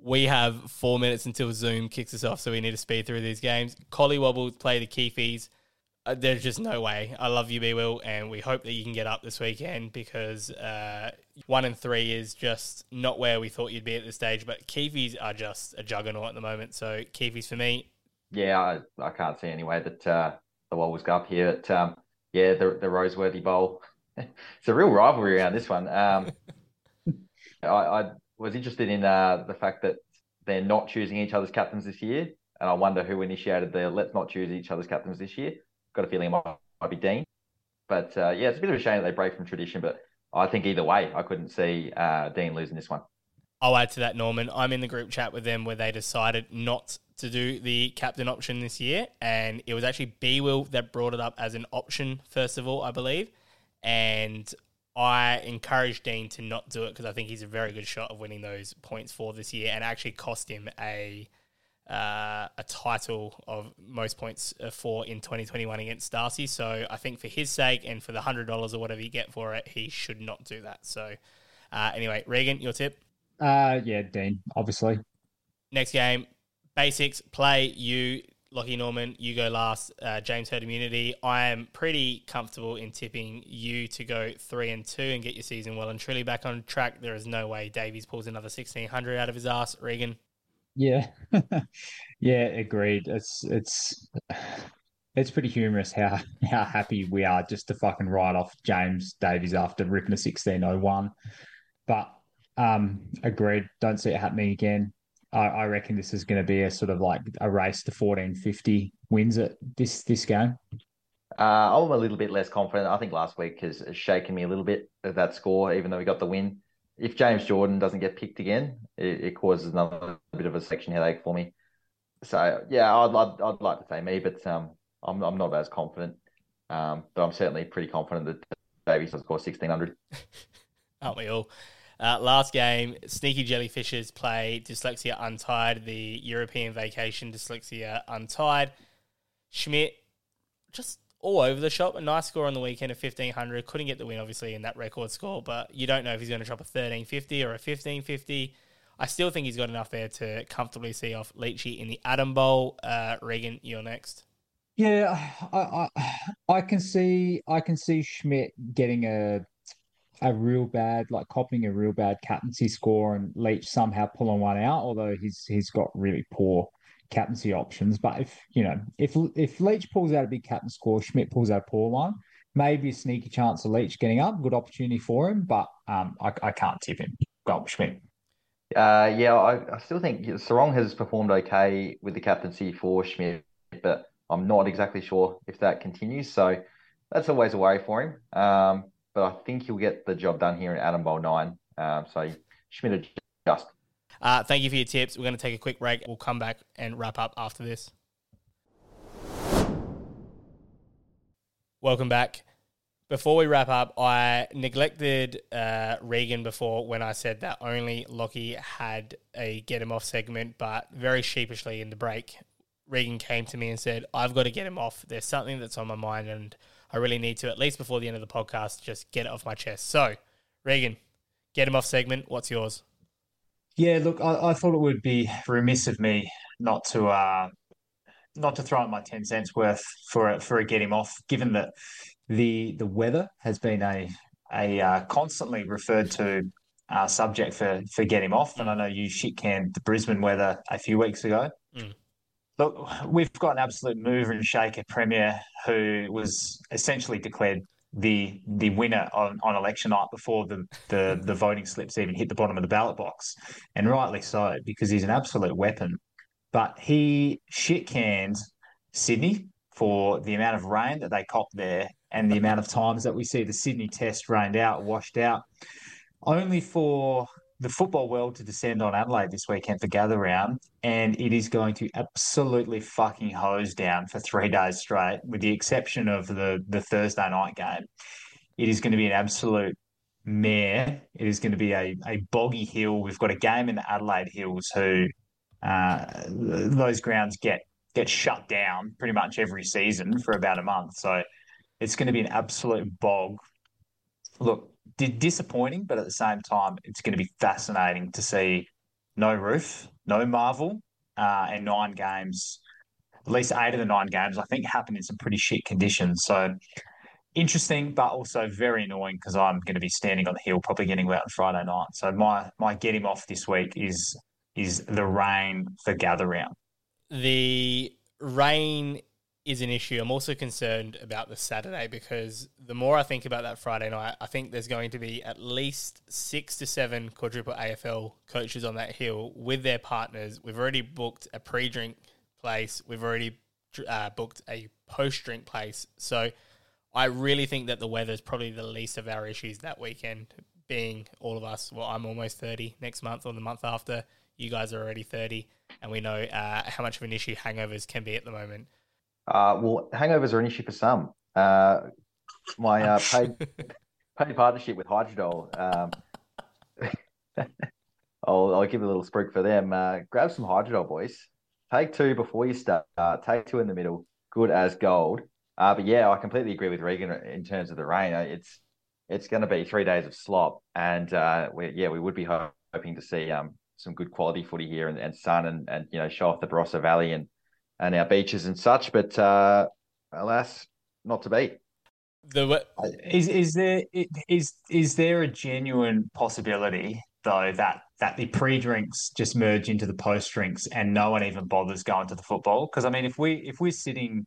we have four minutes until Zoom kicks us off, so we need to speed through these games. Collywobble play the Keefies. Uh, there's just no way. I love you, B Will, and we hope that you can get up this weekend because uh, one and three is just not where we thought you'd be at this stage. But Keefies are just a juggernaut at the moment, so Keefies for me. Yeah, I, I can't see any way that uh, the wall was go up here. But um, yeah, the the Roseworthy Bowl. it's a real rivalry around this one. Um, I, I was interested in uh, the fact that they're not choosing each other's captains this year, and I wonder who initiated the let's not choose each other's captains this year. Got a feeling it might, might be Dean, but uh, yeah, it's a bit of a shame that they break from tradition. But I think either way, I couldn't see uh, Dean losing this one. I'll add to that, Norman. I'm in the group chat with them where they decided not to do the captain option this year, and it was actually B Will that brought it up as an option first of all, I believe. And I encouraged Dean to not do it because I think he's a very good shot of winning those points for this year, and actually cost him a uh, a title of most points uh, for in 2021 against Darcy. So I think for his sake and for the hundred dollars or whatever you get for it, he should not do that. So uh, anyway, Reegan, your tip. Uh yeah, Dean, obviously. Next game, basics, play, you, Lachie Norman, you go last, uh, James Herd Immunity. I am pretty comfortable in tipping you to go three and two and get your season well and truly back on track. There is no way Davies pulls another 1600 out of his ass. Reegan, Yeah. yeah, agreed. It's it's it's pretty humorous how how happy we are just to fucking write off James Davies after ripping a 1601. But um agreed, don't see it happening again. I, I reckon this is going to be a sort of like a race to 1450 wins at this this game. Uh, I'm a little bit less confident. I think last week has, has shaken me a little bit of that score, even though we got the win. If James Jordan doesn't get picked again, it, it causes another bit of a section headache for me. So yeah, I'd, I'd, I'd like to say me, but um, I'm I'm not as confident. Um, but I'm certainly pretty confident that Davies will score 1600. Aren't we all? Uh, last game, Sneaky Jellyfishes play Dyslexia Untied, the European Vacation Dyslexia Untied. Schmidt just all over the shop. A nice score on the weekend of 1500. Couldn't get the win, obviously, in that record score, but you don't know if he's going to drop a 1350 or a 1550. I still think he's got enough there to comfortably see off Leachy in the Adam Bowl. Uh, Reegan, you're next. Yeah, I, I I can see I can see Schmidt getting a a real bad like copying a real bad captaincy score and Leach somehow pulling one out, although he's he's got really poor captaincy options. But if you know if if Leach pulls out a big captain score, Schmidt pulls out a poor one, maybe a sneaky chance of Leach getting up, good opportunity for him. But um, I, I can't tip him. Go Schmidt. Uh, yeah, I, I still think Serong has performed okay with the captaincy for Schmidt, but I'm not exactly sure if that continues. So that's always a worry for him. Um, but I think he'll get the job done here in Adam Bowl 9. Um, so Schmidt just. Uh, thank you for your tips. We're going to take a quick break. We'll come back and wrap up after this. Welcome back. Before we wrap up, I neglected uh, Reegan before when I said that only Lachie had a get him off segment, but very sheepishly in the break, Reegan came to me and said, I've got to get him off. There's something that's on my mind, and I really need to, at least before the end of the podcast, just get it off my chest. So, Reegan, get him off segment. What's yours? Yeah, look, I, I thought it would be remiss of me not to uh, not to throw in my ten cents worth for a, for a get him off, given that the the weather has been a a uh, constantly referred to uh, subject for for get him off, and I know you shit canned the Brisbane weather a few weeks ago. Mm. Look, we've got an absolute mover and shaker premier who was essentially declared the the winner on, on election night before the, the the voting slips even hit the bottom of the ballot box, and rightly so because he's an absolute weapon. But he shit canned Sydney for the amount of rain that they copped there and the amount of times that we see the Sydney test rained out, washed out, only for the football world to descend on Adelaide this weekend for gather round, and it is going to absolutely fucking hose down for three days straight, with the exception of the the Thursday night game. It is going to be an absolute mare. It is going to be a, a boggy hill. We've got a game in the Adelaide Hills who uh, those grounds get get shut down pretty much every season for about a month. So it's going to be an absolute bog. Look, disappointing, but at the same time, it's going to be fascinating to see no roof, no Marvel, uh, and nine games. At least eight of the nine games, I think, happen in some pretty shit conditions. So interesting, but also very annoying because I'm going to be standing on the hill, probably getting out on Friday night. So my my get him off this week is is the rain for gather round. The rain is an issue. I'm also concerned about the Saturday because the more I think about that Friday night, I think there's going to be at least six to seven quadruple AFL coaches on that hill with their partners. We've already booked a pre drink place, we've already uh, booked a post drink place. So I really think that the weather is probably the least of our issues that weekend, being all of us. Well, I'm almost 30 next month or the month after. You guys are already 30, and we know uh, how much of an issue hangovers can be at the moment. Uh, well, hangovers are an issue for some. Uh, my uh, paid paid partnership with Hydrodol. Um, I'll, I'll give a little sprig for them. Uh, grab some Hydrodol, boys. Take two before you start. take two in the middle. Good as gold. Uh, but yeah, I completely agree with Reegan in terms of the rain. Uh, it's it's going to be three days of slop, and uh, we, yeah, we would be hoping to see um, some good quality footy here and, and sun and, and you know show off the Barossa Valley and and our beaches and such. But uh, alas, not to be. The is is there is is there a genuine possibility though that that the pre-drinks just merge into the post-drinks and no one even bothers going to the football? Because I mean, if we if we're sitting,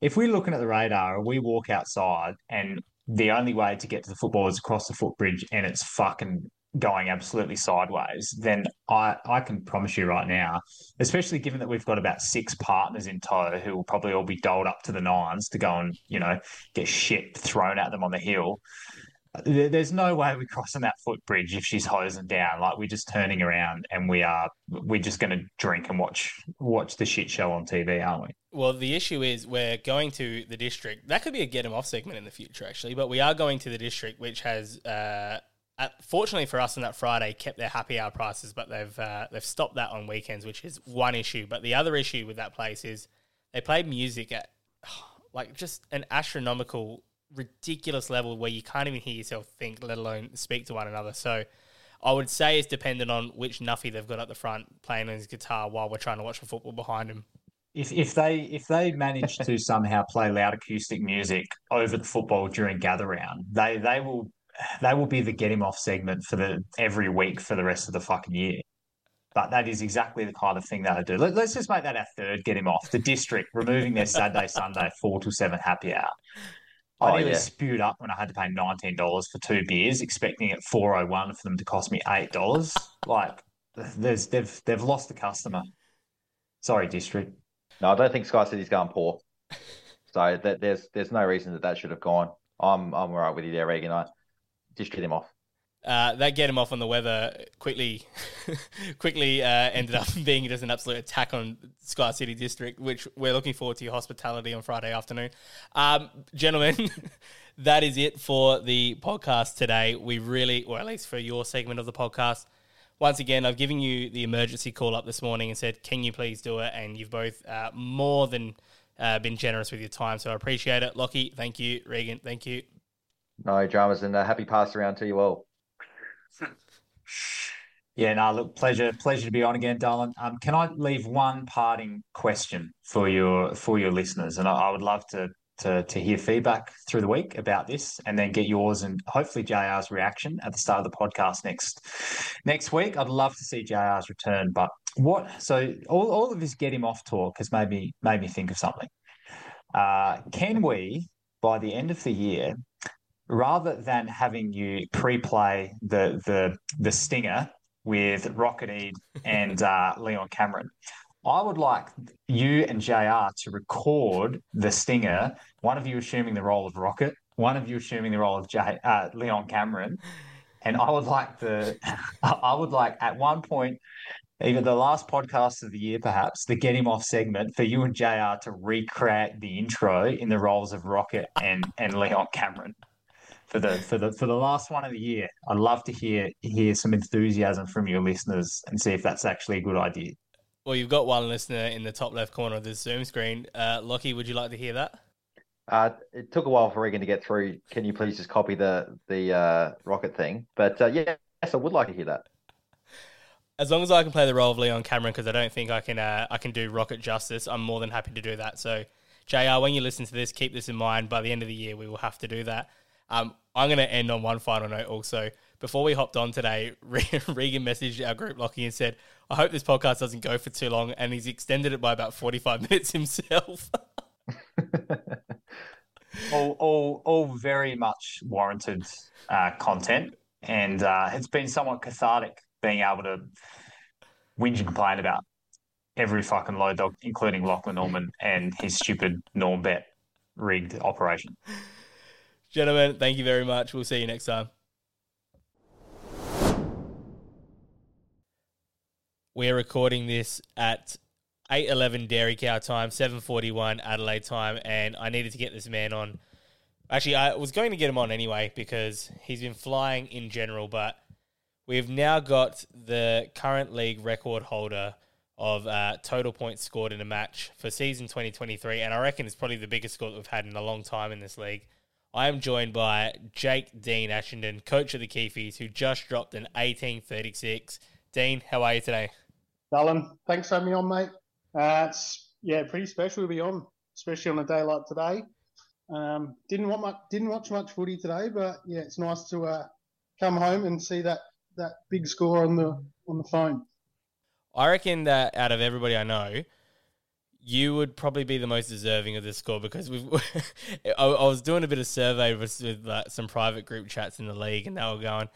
if we're looking at the radar and we walk outside and the only way to get to the football is across the footbridge and it's fucking going absolutely sideways, then I, I can promise you right now, especially given that we've got about six partners in tow who will probably all be doled up to the nines to go and, you know, get shit thrown at them on the hill. there's no way we're crossing that footbridge if she's hosing down. Like we're just turning around and we are we're just going to drink and watch watch the shit show on TV, aren't we? Well, the issue is we're going to the district. That could be a get get 'em off segment in the future, actually. But we are going to the district, which has, uh, at, fortunately for us on that Friday, kept their happy hour prices, but they've uh, they've stopped that on weekends, which is one issue. But the other issue with that place is they play music at like just an astronomical, ridiculous level where you can't even hear yourself think, let alone speak to one another. So. I would say it's dependent on which Nuffy they've got at the front playing on his guitar while we're trying to watch the football behind him. If if they if they manage to somehow play loud acoustic music over the football during gather round, they they will they will be the get him off segment for the every week for the rest of the fucking year. But that is exactly the kind of thing that I do. Let, us just make that our third get him off. The district removing their Saturday Sunday four to seven happy hour. I Oh, nearly yeah. spewed up when I had to pay nineteen dollars for two beers, expecting at four oh one for them to cost me eight dollars. Like, there's they've they've lost the customer. Sorry, district. No, I don't think Sky City's going poor. So that, there's there's no reason that that should have gone. I'm I'm all right with you there, Reegan. I just get him off. Uh, that get him off on the weather quickly, quickly uh, ended up being just an absolute attack on Sky City District, which we're looking forward to your hospitality on Friday afternoon. Um, gentlemen, that is it for the podcast today. We really, or at least for your segment of the podcast. Once again, I've given you the emergency call up this morning and said, "Can you please do it?" And you've both uh, more than uh, been generous with your time, so I appreciate it. Lachie, thank you. Reegan, thank you. No dramas and a happy pass around to you all. Yeah, no, look, pleasure, pleasure to be on again, Darlin. Um, can I leave one parting question for your for your listeners? And I, I would love to to to hear feedback through the week about this, and then get yours and hopefully JR's reaction at the start of the podcast next next week. I'd love to see JR's return. But what? So all all of this get him off talk has made me made me think of something. Uh, can we, by the end of the year, rather than having you pre-play the the the stinger with Rocket Eade and uh, Leon Cameron, I would like you and JR to record the stinger. One of you assuming the role of Rocket, one of you assuming the role of J, uh, Leon Cameron, and I would like the I would like at one point. even the last podcast of the year, perhaps the get him off segment for you and JR to recreate the intro in the roles of Rocket and and Leon Cameron for the for the for the last one of the year. I'd love to hear hear some enthusiasm from your listeners and see if that's actually a good idea. Well, you've got one listener in the top left corner of the Zoom screen. Uh, Lachie, would you like to hear that? Uh, it took a while for Reegan to get through. Can you please just copy the the uh, rocket thing? But uh, yeah, yes, I would like to hear that. As long as I can play the role of Leon Cameron, because I don't think I can uh, I can do Rocket justice, I'm more than happy to do that. So, Jr, when you listen to this, keep this in mind. By the end of the year, we will have to do that. Um, I'm going to end on one final note. Also, before we hopped on today, Reegan messaged our group Lachie and said, "I hope this podcast doesn't go for too long," and he's extended it by about 45 minutes himself. All all all very much warranted uh, content, and uh, it's been somewhat cathartic being able to whinge and complain about every fucking low dog, including Lachlan Norman and his stupid Norm Bet rigged operation. Gentlemen, thank you very much. We'll see you next time. We're recording this at 8.11 Dairy Cow time, 7.41 Adelaide time, and I needed to get this man on. Actually, I was going to get him on anyway because he's been flying in general, but we've now got the current league record holder of uh, total points scored in a match for season 2023, and I reckon it's probably the biggest score that we've had in a long time in this league. I am joined by Jake Dean Ashenden, coach of the Keefies, who just dropped an 1836. Dean, how are you today? Alan, thanks for having me on, mate. Uh, it's yeah, pretty special to be on, especially on a day like today. Um, didn't want much, didn't watch much footy today, but yeah, it's nice to uh, come home and see that that big score on the on the phone. I reckon that out of everybody I know, you would probably be the most deserving of this score because we've. I, I was doing a bit of survey with, with some private group chats in the league, and they were going,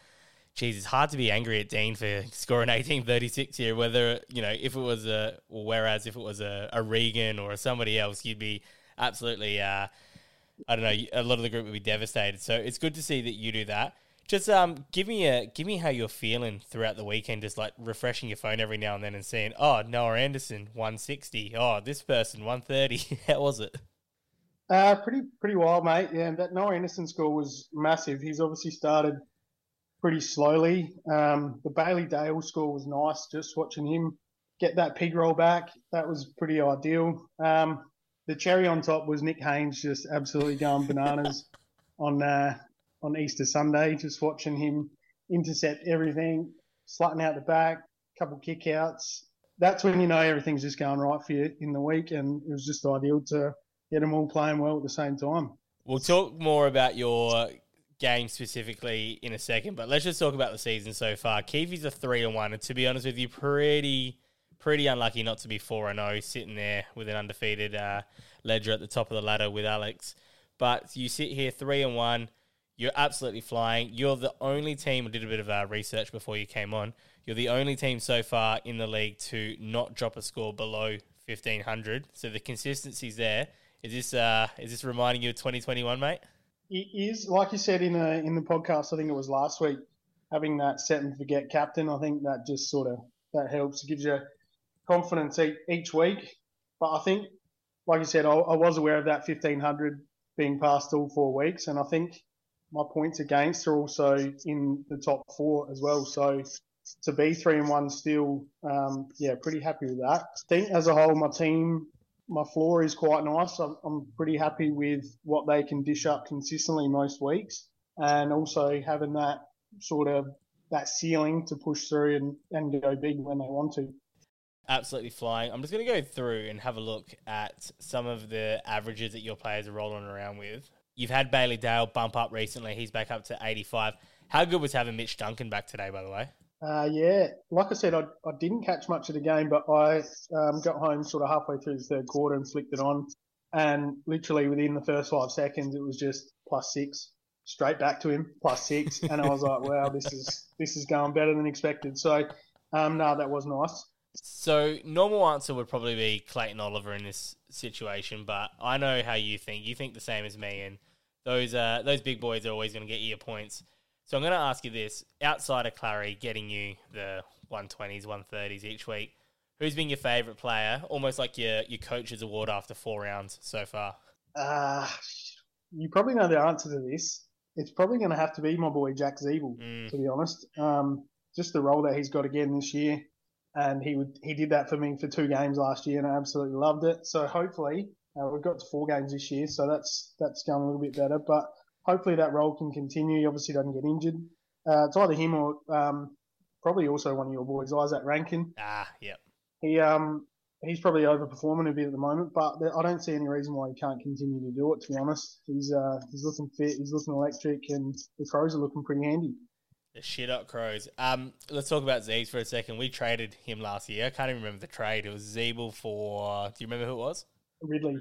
"Geez, it's hard to be angry at Dean for scoring eighteen thirty six here. Whether you know if it was a, whereas if it was a, a Reegan or somebody else, you'd be absolutely." Uh, I don't know, a lot of the group would be devastated. So it's good to see that you do that. Just um, give me a give me how you're feeling throughout the weekend. Just like refreshing your phone every now and then and seeing, oh, Noah Anderson, one sixty. Oh, this person, one thirty. how was it? Uh, pretty pretty wild, mate. Yeah, that Noah Anderson score was massive. He's obviously started pretty slowly. Um, the Bailey Dale score was nice. Just watching him get that pig roll back, that was pretty ideal. Um, the cherry on top was Nick Haynes just absolutely going bananas on uh, on Easter Sunday. Just watching him intercept everything, slutting out the back, couple kickouts. That's when you know everything's just going right for you in the week, and it was just ideal to get them all playing well at the same time. We'll talk more about your game specifically in a second, but let's just talk about the season so far. Keevy's a three and one, and to be honest with you, pretty pretty unlucky not to be four and zero, sitting there with an undefeated uh, ledger at the top of the ladder with Alex. But you sit here three and one. You're absolutely flying. You're the only team. I did a bit of uh, research before you came on. You're the only team so far in the league to not drop a score below fifteen hundred. So the consistency's there. Is this uh, is this reminding you of 2021, mate? It is like you said in a, in the podcast. I think it was last week. Having that set and forget captain, I think that just sort of that helps. It gives you confidence each week. But I think, like you said, I, I was aware of that 1500 being passed all four weeks, and I think my points against are also in the top four as well. So to be three and one still, um, yeah, pretty happy with that. I think as a whole, my team my floor is quite nice. I'm, I'm pretty happy with what they can dish up consistently most weeks, and also having that sort of that ceiling to push through and, and go big when they want to. Absolutely flying. I'm just going to go through and have a look at some of the averages that your players are rolling around with. You've had Bailey Dale bump up recently. He's back up to 85. How good was having Mitch Duncan back today, by the way? Uh, yeah, like I said, I, I didn't catch much of the game, but I um, got home sort of halfway through the third quarter and flicked it on. And literally within the first five seconds, it was just plus six, straight back to him, plus six. and I was like, wow, this is this is going better than expected. So, um, no, that was nice. So, normal answer would probably be Clayton Oliver in this situation, but I know how you think. You think the same as me, and those uh, those big boys are always going to get you your points. So I'm going to ask you this: outside of Clarry getting you the 120s, 130s each week, who's been your favourite player? Almost like your your coach's award after four rounds so far. Uh, you probably know the answer to this. It's probably going to have to be my boy Jack Ziebell, mm. to be honest. Um, just the role that he's got again this year, and he would he did that for me for two games last year, and I absolutely loved it. So hopefully uh, we've got to four games this year, so that's that's going a little bit better. But hopefully that role can continue. He obviously doesn't get injured. Uh, it's either him or um, probably also one of your boys, Izak Rankine. Ah, yep. He um he's probably overperforming a bit at the moment, but I don't see any reason why he can't continue to do it. To be honest, he's uh he's looking fit, he's looking electric, and the Crows are looking pretty handy. The shit up Crows. Um, let's talk about Zeebs for a second. We traded him last year. I can't even remember the trade. It was Ziebell for. Do you remember who it was? Ridley.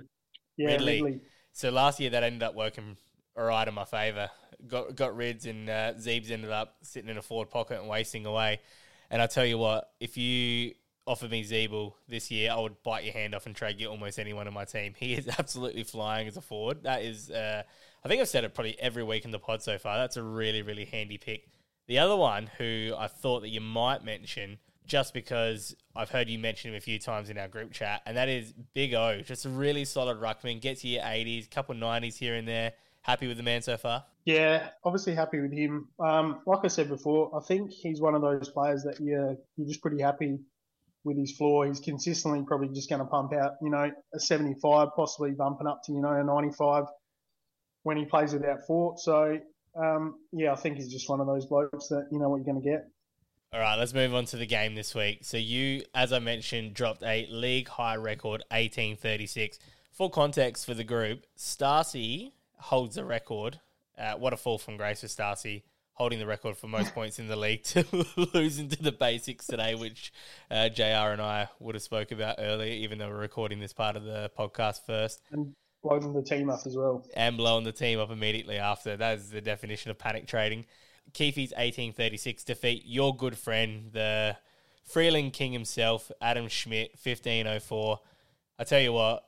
Yeah, Ridley. Ridley. So last year that ended up working all right in my favour. Got got Rids and uh, Zeebs ended up sitting in a forward pocket and wasting away. And I tell you what, if you offered me Ziebell this year, I would bite your hand off and trade you almost anyone on my team. He is absolutely flying as a forward. That is, uh, I think I've said it probably every week in the pod so far. That's a really, really handy pick. The other one who I thought that you might mention, just because I've heard you mention him a few times in our group chat, and that is Big O. Just a really solid ruckman, gets you your 80s, couple 90s here and there happy with the man so far? Yeah, obviously happy with him. Um, like I said before, I think he's one of those players that you're, you're just pretty happy with his floor. He's consistently probably just going to pump out, you know, a 75, possibly bumping up to, you know, a 95 when he plays without Fort. So, um, yeah, I think he's just one of those blokes that you know what you're going to get. All right, let's move on to the game this week. So you, as I mentioned, dropped a league high record, 1836. For context for the group, Starcy holds the record. Uh, what a fall from grace for Starcy, holding the record for most points in the league to lose into the basics today, which uh, JR and I would have spoke about earlier, even though we're recording this part of the podcast first. And blowing the team up as well. And blowing the team up immediately after. That is the definition of panic trading. Keefe's 1836 defeat your good friend, the Freeling King himself, Adam Schmidt, 1504. I tell you what,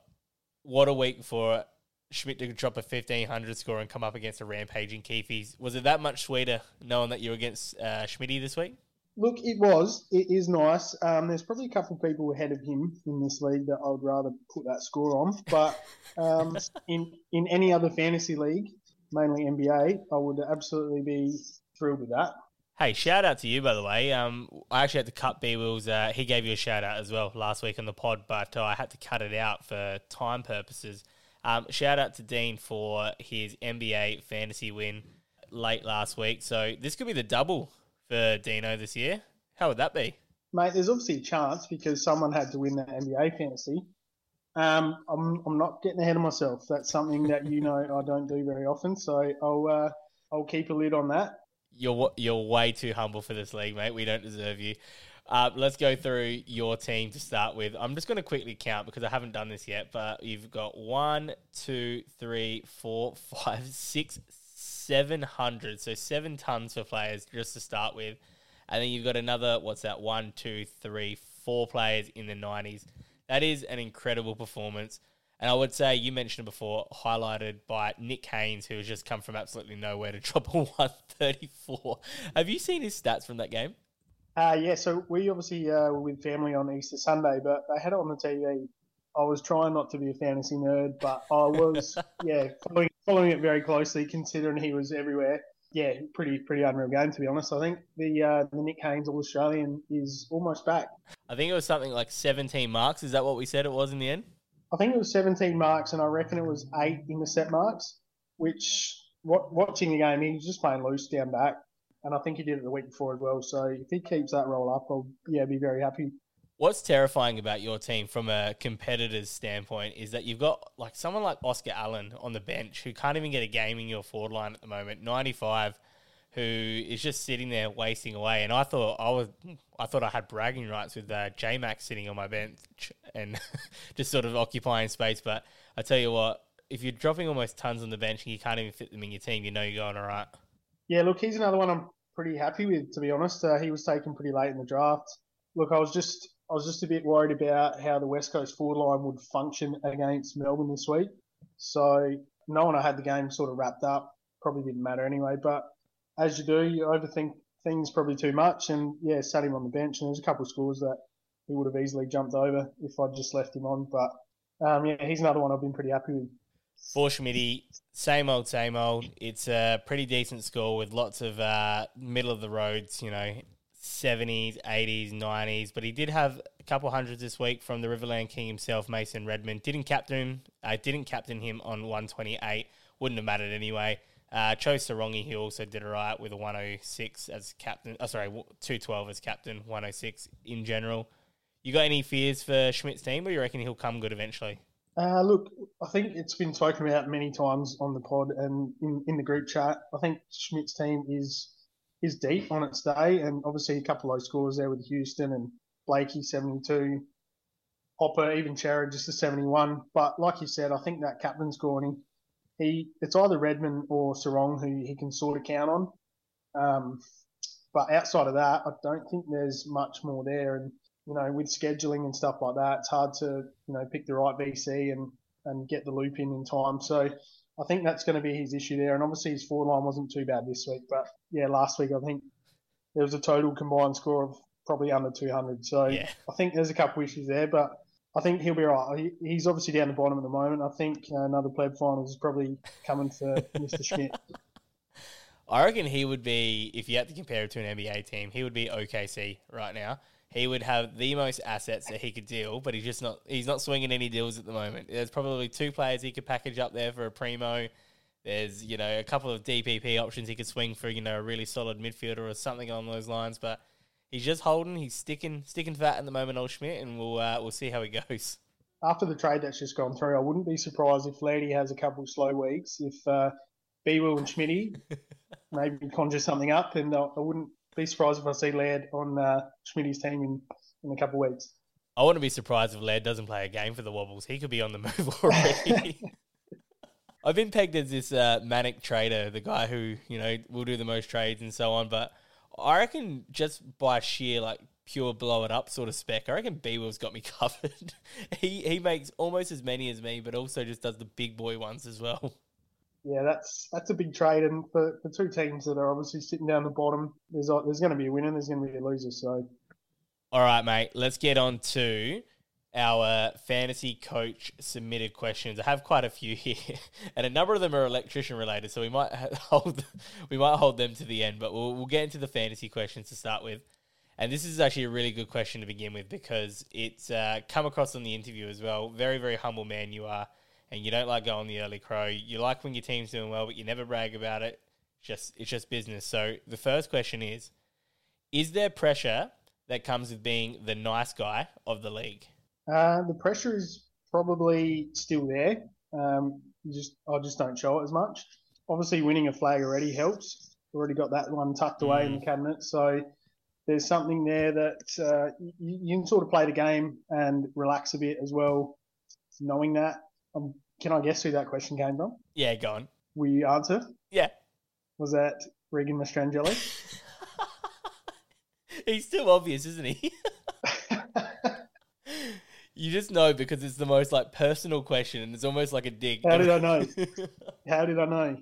what a week for Schmidt to drop a 1500 score and come up against a rampaging Keefe. Was it that much sweeter knowing that you were against uh, Schmitty this week? Look, it was. It is nice. Um, there's probably a couple of people ahead of him in this league that I would rather put that score on. But um, in in any other fantasy league, mainly NBA, I would absolutely be thrilled with that. Hey, shout out to you, by the way. Um, I actually had to cut B Will's. Uh, he gave you a shout out as well last week on the pod, but uh, I had to cut it out for time purposes. Um, shout out to Dean for his NBA fantasy win late last week. So this could be the double for Dino this year. How would that be? Mate, there's obviously a chance because someone had to win the NBA fantasy. Um, I'm, I'm not getting ahead of myself. That's something that you know I don't do very often. So I'll uh, I'll keep a lid on that. You're you're way too humble for this league, mate. We don't deserve you. Uh, let's go through your team to start with. I'm just going to quickly count because I haven't done this yet, but you've got one, two, three, four, five, six, seven hundred. So seven tons for players just to start with, and then you've got another. What's that? One, two, three, four players in the 90s. That is an incredible performance. And I would say you mentioned it before, highlighted by Nick Haynes, who has just come from absolutely nowhere to drop a 134. Have you seen his stats from that game? Uh, yeah, so we obviously uh, were with family on Easter Sunday, but they had it on the TV. I was trying not to be a fantasy nerd, but I was, yeah, following, following it very closely, considering he was everywhere. Yeah, pretty pretty unreal game to be honest. I think the uh, the Nick Haynes All Australian is almost back. I think it was something like 17 marks. Is that what we said it was in the end? I think it was 17 marks, and I reckon it was eight intercept marks. Which, what, watching the game, he was just playing loose down back, and I think he did it the week before as well. So if he keeps that roll up, I'll yeah be very happy. What's terrifying about your team from a competitor's standpoint is that you've got like someone like Oscar Allen on the bench who can't even get a game in your forward line at the moment. 95 who is just sitting there wasting away. And I thought I was, I thought I had bragging rights with uh, J Max sitting on my bench and just sort of occupying space. But I tell you what, if you're dropping almost tons on the bench and you can't even fit them in your team, you know you're going all right. Yeah, look, he's another one I'm pretty happy with, to be honest. Uh, he was taken pretty late in the draft. Look, I was just, I was just a bit worried about how the West Coast forward line would function against Melbourne this week. So knowing I had the game sort of wrapped up probably didn't matter anyway. But as you do, you overthink things probably too much. And yeah, sat him on the bench, and there's a couple of scores that he would have easily jumped over if I'd just left him on. But um, yeah, he's another one I've been pretty happy with. For Schmitty, same old, same old. It's a pretty decent score with lots of uh, middle of the roads, you know, 70s, 80s, 90s. But he did have a couple hundreds this week from the Riverland King himself, Mason Redmond. Didn't captain him. I uh, didn't captain him on 128. Wouldn't have mattered anyway. Uh, Cho Sarongi, he also did all right with a 106 as captain. Oh, sorry, 212 as captain, 106 in general. You got any fears for Schmidt's team, or you reckon he'll come good eventually? Uh, look, I think it's been spoken about many times on the pod and in, in the group chat. I think Schmidt's team is is deep on its day, and obviously a couple of scores there with Houston and Blakey 72, Hopper, even Sherrod just a 71. But like you said, I think that captain's corny he it's either Redmond or Serong who he can sort of count on. Um, but outside of that, I don't think there's much more there. And you know, with scheduling and stuff like that, it's hard to you know pick the right VC and and get the loop in in time. So I think that's going to be his issue there. And obviously his forward line wasn't too bad this week, but yeah, last week I think there was a total combined score of probably under 200. So yeah. I think there's a couple issues there, but I think he'll be right. He, he's obviously down the bottom at the moment. I think uh, another pleb finals is probably coming for Mr. Schmidt. I reckon he would be, if you had to compare it to an NBA team, he would be OKC right now. He would have the most assets that he could deal, but he's just not. He's not swinging any deals at the moment. There's probably two players he could package up there for a primo. There's you know a couple of DPP options he could swing for you know a really solid midfielder or something along those lines, but he's just holding. He's sticking sticking to that at the moment, old Schmidt, and we'll uh, we'll see how he goes. After the trade that's just gone through, I wouldn't be surprised if Laddie has a couple of slow weeks. If uh, Will and Schmitty maybe conjure something up, and I wouldn't be surprised if I see Laird on uh, Schmitty's team in, in a couple of weeks. I wouldn't be surprised if Laird doesn't play a game for the Wobbles. He could be on the move already. I've been pegged as this uh, manic trader, the guy who you know will do the most trades and so on. But I reckon just by sheer like pure blow it up sort of spec, I reckon B Will's got me covered. he he makes almost as many as me, but also just does the big boy ones as well. Yeah, that's that's a big trade, and for the two teams that are obviously sitting down the bottom, there's there's going to be a winner, and there's going to be a loser. So All right, mate. Let's get on to our fantasy coach submitted questions. I have quite a few here, and a number of them are electrician related, so we might hold we might hold them to the end. But we'll we'll get into the fantasy questions to start with. And this is actually a really good question to begin with because it's uh, come across on the interview as well. Very very humble man you are, and you don't like going the early crow. You like when your team's doing well, but you never brag about it. Just it's just business. So the first question is: Is there pressure that comes with being the nice guy of the league? Uh, the pressure is probably still there. Um, you just I just don't show it as much. Obviously, winning a flag already helps. Already got that one tucked away in the cabinet, so there's something there that uh, you, you can sort of play the game and relax a bit as well, knowing that. Um, can I guess who that question came from? Yeah, go on. Will you answer? Yeah. Was that Reegan Mastrangelo? He's still obvious, isn't he? you just know because it's the most like personal question and it's almost like a dig. How did I know? How did I know?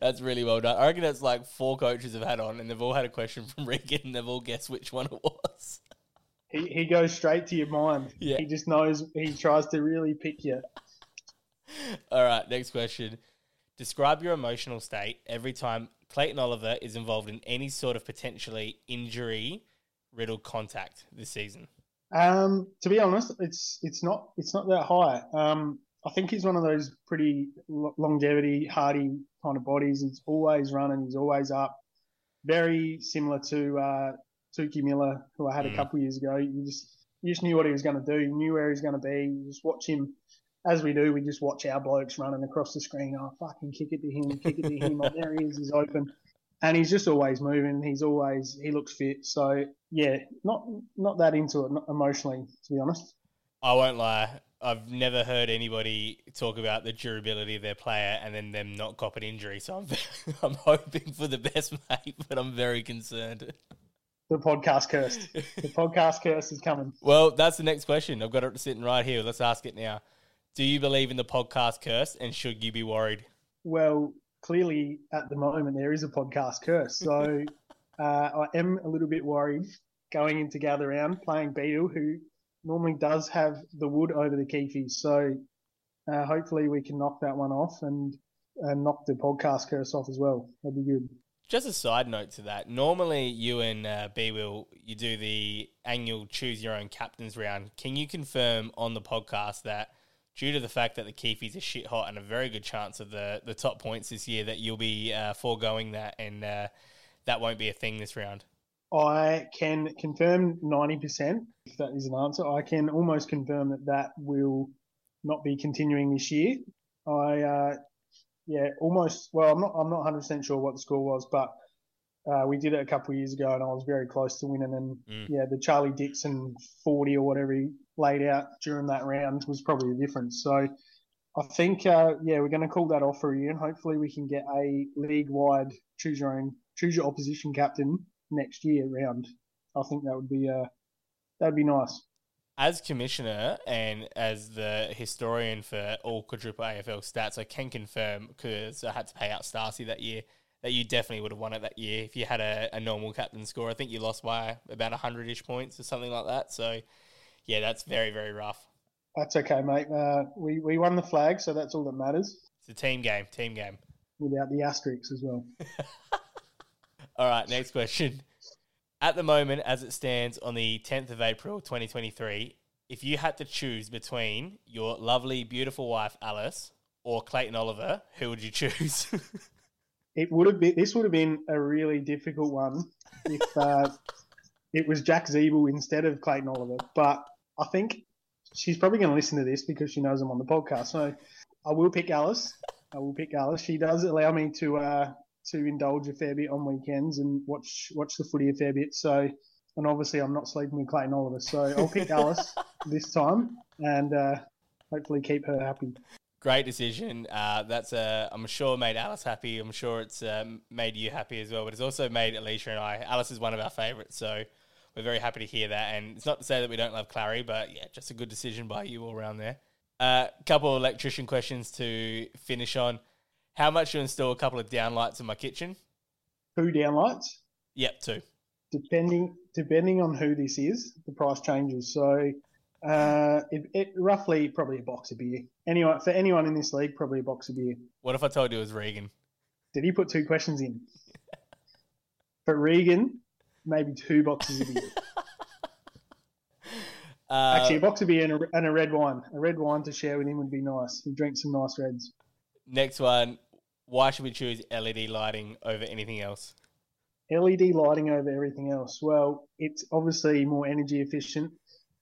that's really well done. I reckon that's like four coaches have had on and they've all had a question from Reegan and they've all guessed which one it was. He, he goes straight to your mind. Yeah. He just knows, he tries to really pick you. All right, next question. Describe your emotional state every time Clayton Oliver is involved in any sort of potentially injury riddled contact this season. Um, to be honest, it's it's not it's not that high. Um, I think he's one of those pretty longevity, hardy kind of bodies. He's always running. He's always up. Very similar to uh, Tuki Miller, who I had Mm. a couple of years ago. You just you just knew what he was going to do. You knew where he was going to be. You just watch him. As we do, we just watch our blokes running across the screen. Oh, fucking kick it to him, kick it to him. Oh, there he is, he's open. And he's just always moving. He's always, he looks fit. So, yeah, not not that into it emotionally, to be honest. I won't lie. I've never heard anybody talk about the durability of their player and then them not cop an injury. So I'm, I'm hoping for the best, mate, but I'm very concerned. The podcast cursed. The podcast curse is coming. Well, that's the next question. I've got it sitting right here. Let's ask it now. Do you believe in the podcast curse and should you be worried? Well, clearly at the moment there is a podcast curse. So uh, I am a little bit worried going into gather round playing Beetle, who normally does have the wood over the Keefies. So uh, hopefully we can knock that one off and, and knock the podcast curse off as well. That'd be good. Just a side note to that. Normally, you and uh, B Will, you do the annual choose your own captains round. Can you confirm on the podcast that due to the fact that the Keefies are shit hot and a very good chance of the, the top points this year, that you'll be uh, foregoing that and uh, that won't be a thing this round? I can confirm 90%, if that is an answer. I can almost confirm that that will not be continuing this year. I, uh, yeah, almost, well, I'm not, I'm not 100% sure what the score was, but uh, we did it a couple of years ago and I was very close to winning. And Mm. yeah, the Charlie Dixon 40 or whatever he laid out during that round was probably the difference. So I think, uh, yeah, we're going to call that off for a year and hopefully we can get a league wide choose your own, choose your opposition captain next year round. I think that would be uh that'd be nice. As commissioner and as the historian for all quadruple AFL stats, I can confirm because I had to pay out Starcy that year that you definitely would have won it that year if you had a, a normal captain score. I think you lost by about hundred ish points or something like that. So yeah, that's very very rough. That's okay, mate. Uh, we we won the flag, so that's all that matters. It's a team game, team game. Without the asterisks as well. All right, next question. At the moment, as it stands on the 10th of April, 2023, if you had to choose between your lovely, beautiful wife, Alice, or Clayton Oliver, who would you choose? It would have been this would have been a really difficult one if uh, it was Jack Ziebell instead of Clayton Oliver. But I think she's probably going to listen to this because she knows I'm on the podcast. So I will pick Alice. I will pick Alice. She does allow me to uh, to indulge a fair bit on weekends and watch watch the footy a fair bit. So, and obviously I'm not sleeping with Clayton Oliver. So I'll pick Alice this time and uh, hopefully keep her happy. Great decision. Uh, that's uh, I'm sure made Alice happy. I'm sure it's um, made you happy as well. But it's also made Alicia and I. Alice is one of our favourites, so we're very happy to hear that. And it's not to say that we don't love Clarry, but yeah, just a good decision by you all around there. A uh, couple of electrician questions to finish on. How much to install a couple of downlights in my kitchen? Two downlights. Yep, two. Depending depending on who this is, the price changes. So uh, it, it roughly probably a box of beer. Anyone for anyone in this league, probably a box of beer. What if I told you it was Reegan? Did he put two questions in? For Reegan, maybe two boxes of beer. Uh, Actually, a box of beer and a, and a red wine. A red wine to share with him would be nice. He drinks some nice reds. next one. Why should we choose LED lighting over anything else? LED lighting over everything else. Well, it's obviously more energy efficient,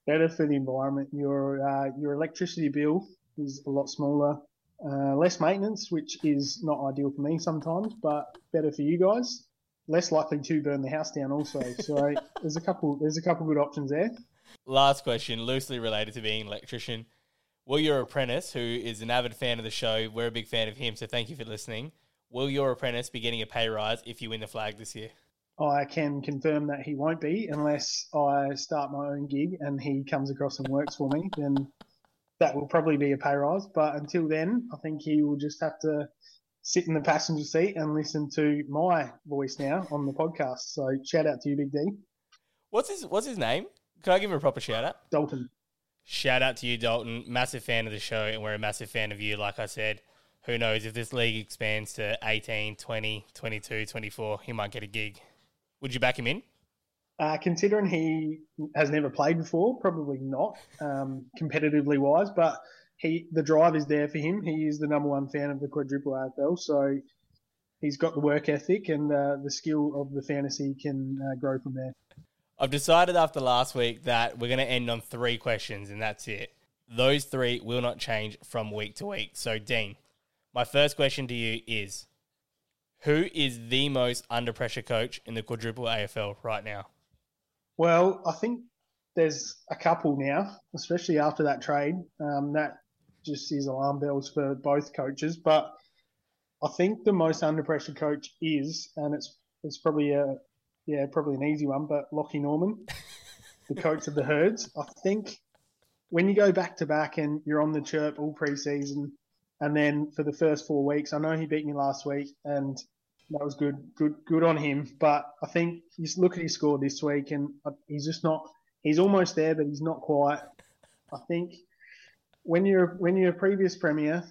better for the environment. Your uh, your electricity bill is a lot smaller, uh, less maintenance, which is not ideal for me sometimes, but better for you guys. Less likely to burn the house down, also. So there's a couple there's a couple good options there. Last question, loosely related to being an electrician. Will your apprentice, who is an avid fan of the show, we're a big fan of him, so thank you for listening. Will your apprentice be getting a pay rise if you win the flag this year? I can confirm that he won't be unless I start my own gig and he comes across and works for me. Then that will probably be a pay rise. But until then, I think he will just have to sit in the passenger seat and listen to my voice now on the podcast. So shout out to you, Big D. What's his What's his name? Can I give him a proper shout out? Dalton. Shout out to you, Dalton. Massive fan of the show, and we're a massive fan of you. Like I said, who knows if this league expands to 18, 20, 22, 24, he might get a gig. Would you back him in? Uh, considering he has never played before, probably not um, competitively wise, but he the drive is there for him. He is the number one fan of the quadruple AFL, so he's got the work ethic and uh, the skill of the fantasy can uh, grow from there. I've decided after last week that we're going to end on three questions, and that's it. Those three will not change from week to week. So, Dean, my first question to you is Who is the most under pressure coach in the quadruple AFL right now? Well, I think there's a couple now, especially after that trade. Um, that just is alarm bells for both coaches. But I think the most under pressure coach is, and it's it's probably a yeah probably an easy one, but Lachie Norman, the coach of the Herds. I think when you go back to back and you're on the chirp all preseason, and then for the first four weeks, I know he beat me last week, and that was good, good, good on him. But I think you look at his score this week, and uh, he's just not. He's almost there, but he's not quite. I think when you're when you're a previous premier,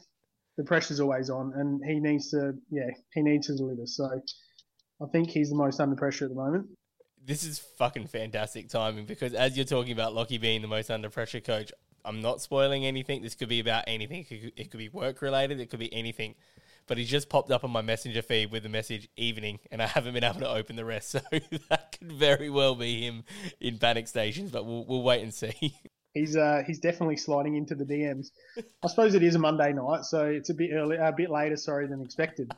the pressure's always on, and he needs to. Yeah, he needs to deliver. So I think he's the most under pressure at the moment. This is fucking fantastic timing because as you're talking about Lachie being the most under pressure coach, I'm not spoiling anything. This could be about anything. It could, it could be work related. It could be anything. But he's just popped up on my messenger feed with the message evening, and I haven't been able to open the rest. So that could very well be him in panic stations, but we'll, we'll wait and see. He's uh, he's definitely sliding into the DMs. I suppose it is a Monday night, so it's a bit early, a bit later, sorry, than expected.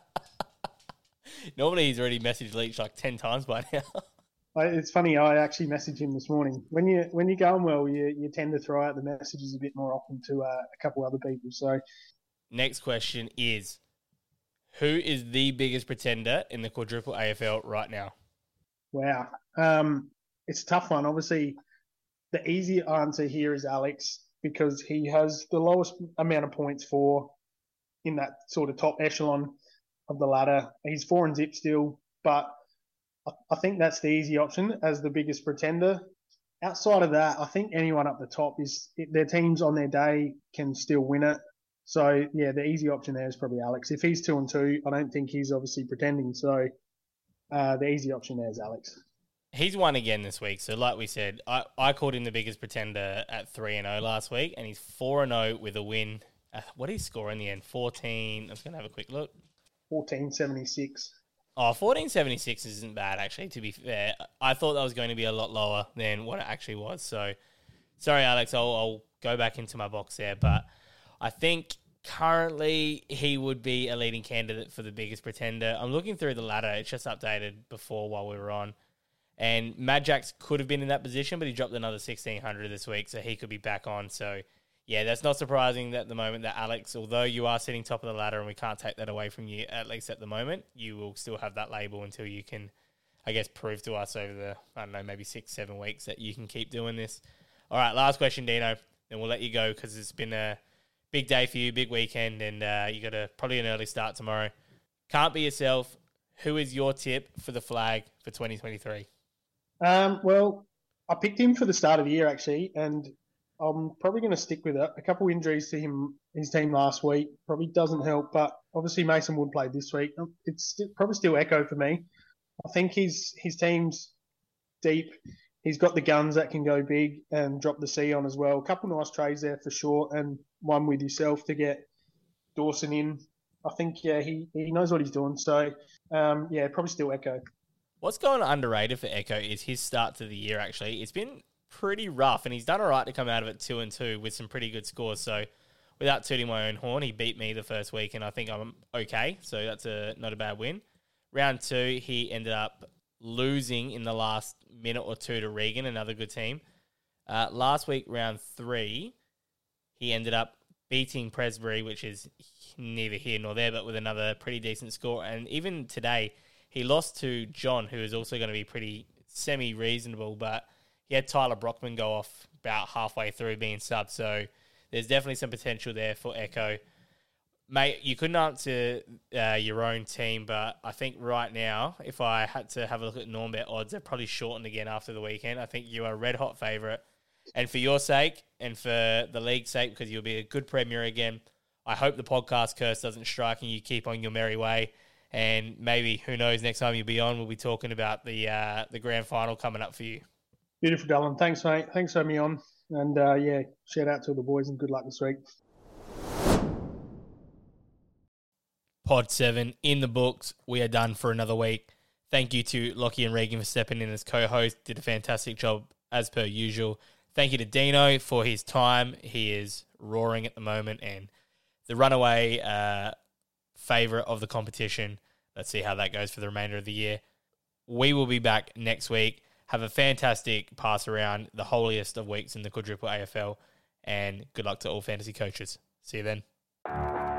Normally he's already messaged Leach like 10 times by now. I, it's funny. I actually messaged him this morning. When you when you're going well, you, you tend to throw out the messages a bit more often to uh, a couple other people. So Next question is Who is the biggest pretender in the quadruple AFL right now? wow, um, it's a tough one. Obviously, the easy answer here is Alex because he has the lowest amount of points for in that sort of top echelon of the ladder. He's four and zip still, but I, think that's the easy option as the biggest pretender. Outside of that, I think anyone up the top is their teams on their day can still win it. So yeah, the easy option there is probably Alex. If he's two and two, I don't think he's obviously pretending. So uh, the easy option there is Alex. He's won again this week. So, like we said, I, I called him the biggest pretender at 3 and 0 last week, and he's 4 and 0 with a win. Uh, what did he score in the end? 14. I'm just going to have a quick look. 1476. Oh, 1476 isn't bad, actually, to be fair. I thought that was going to be a lot lower than what it actually was. So, sorry, Alex, I'll, I'll go back into my box there. But I think currently he would be a leading candidate for the biggest pretender. I'm looking through the ladder. It's just updated before while we were on. And Madjax could have been in that position, but he dropped another 1600 this week, so he could be back on. So, yeah, that's not surprising at the moment that Alex, although you are sitting top of the ladder and we can't take that away from you, at least at the moment, you will still have that label until you can I guess, prove to us over the, I don't know, maybe six, seven weeks that you can keep doing this. All right, last question, Dino, and we'll let you go because it's been a big day for you, big weekend, and uh, you got a probably an early start tomorrow. Can't be yourself. Who is your tip for the flag for 2023? Um, well, I picked him for the start of the year actually, and I'm probably going to stick with it. A couple injuries to him, his team last week probably doesn't help, but obviously Mason Wood played this week. It's still, probably still Echo for me. I think his his team's deep. He's got the guns that can go big and drop the C on as well. A couple nice trades there for sure, and one with yourself to get Dawson in. I think yeah, he, he knows what he's doing. So um, yeah, probably still Echo. What's going underrated for Echo is his start to the year. Actually, it's been pretty rough, and he's done all right to come out of it two and two with some pretty good scores. So, without tooting my own horn, he beat me the first week, and I think I'm okay. So that's a not a bad win. Round two, he ended up losing in the last minute or two to Reegan, another good team. Uh, last week, round three, he ended up beating Presbury, which is neither here nor there, but with another pretty decent score. And even today, he lost to John, who is also going to be pretty semi reasonable, but he had Tyler Brockman go off about halfway through being sub. So there's definitely some potential there for Echo. Mate, you couldn't answer uh, your own team, but I think right now, if I had to have a look at Normbet odds, they're probably shortened again after the weekend. I think you are a red hot favourite. And for your sake and for the league's sake, because you'll be a good premier again, I hope the podcast curse doesn't strike and you keep on your merry way. And maybe, who knows, next time you'll be on, we'll be talking about the uh, the grand final coming up for you. Beautiful, Dylan. Thanks, mate. Thanks for having me on. And uh, yeah, shout out to all the boys and good luck this week. Pod 7 in the books. We are done for another week. Thank you to Lachie and Reegan for stepping in as co host. Did a fantastic job as per usual. Thank you to Dino for his time. He is roaring at the moment and the runaway uh, favourite of the competition. Let's see how that goes for the remainder of the year. We will be back next week. Have a fantastic pass around, the holiest of weeks in the quadruple AFL, and good luck to all fantasy coaches. See you then.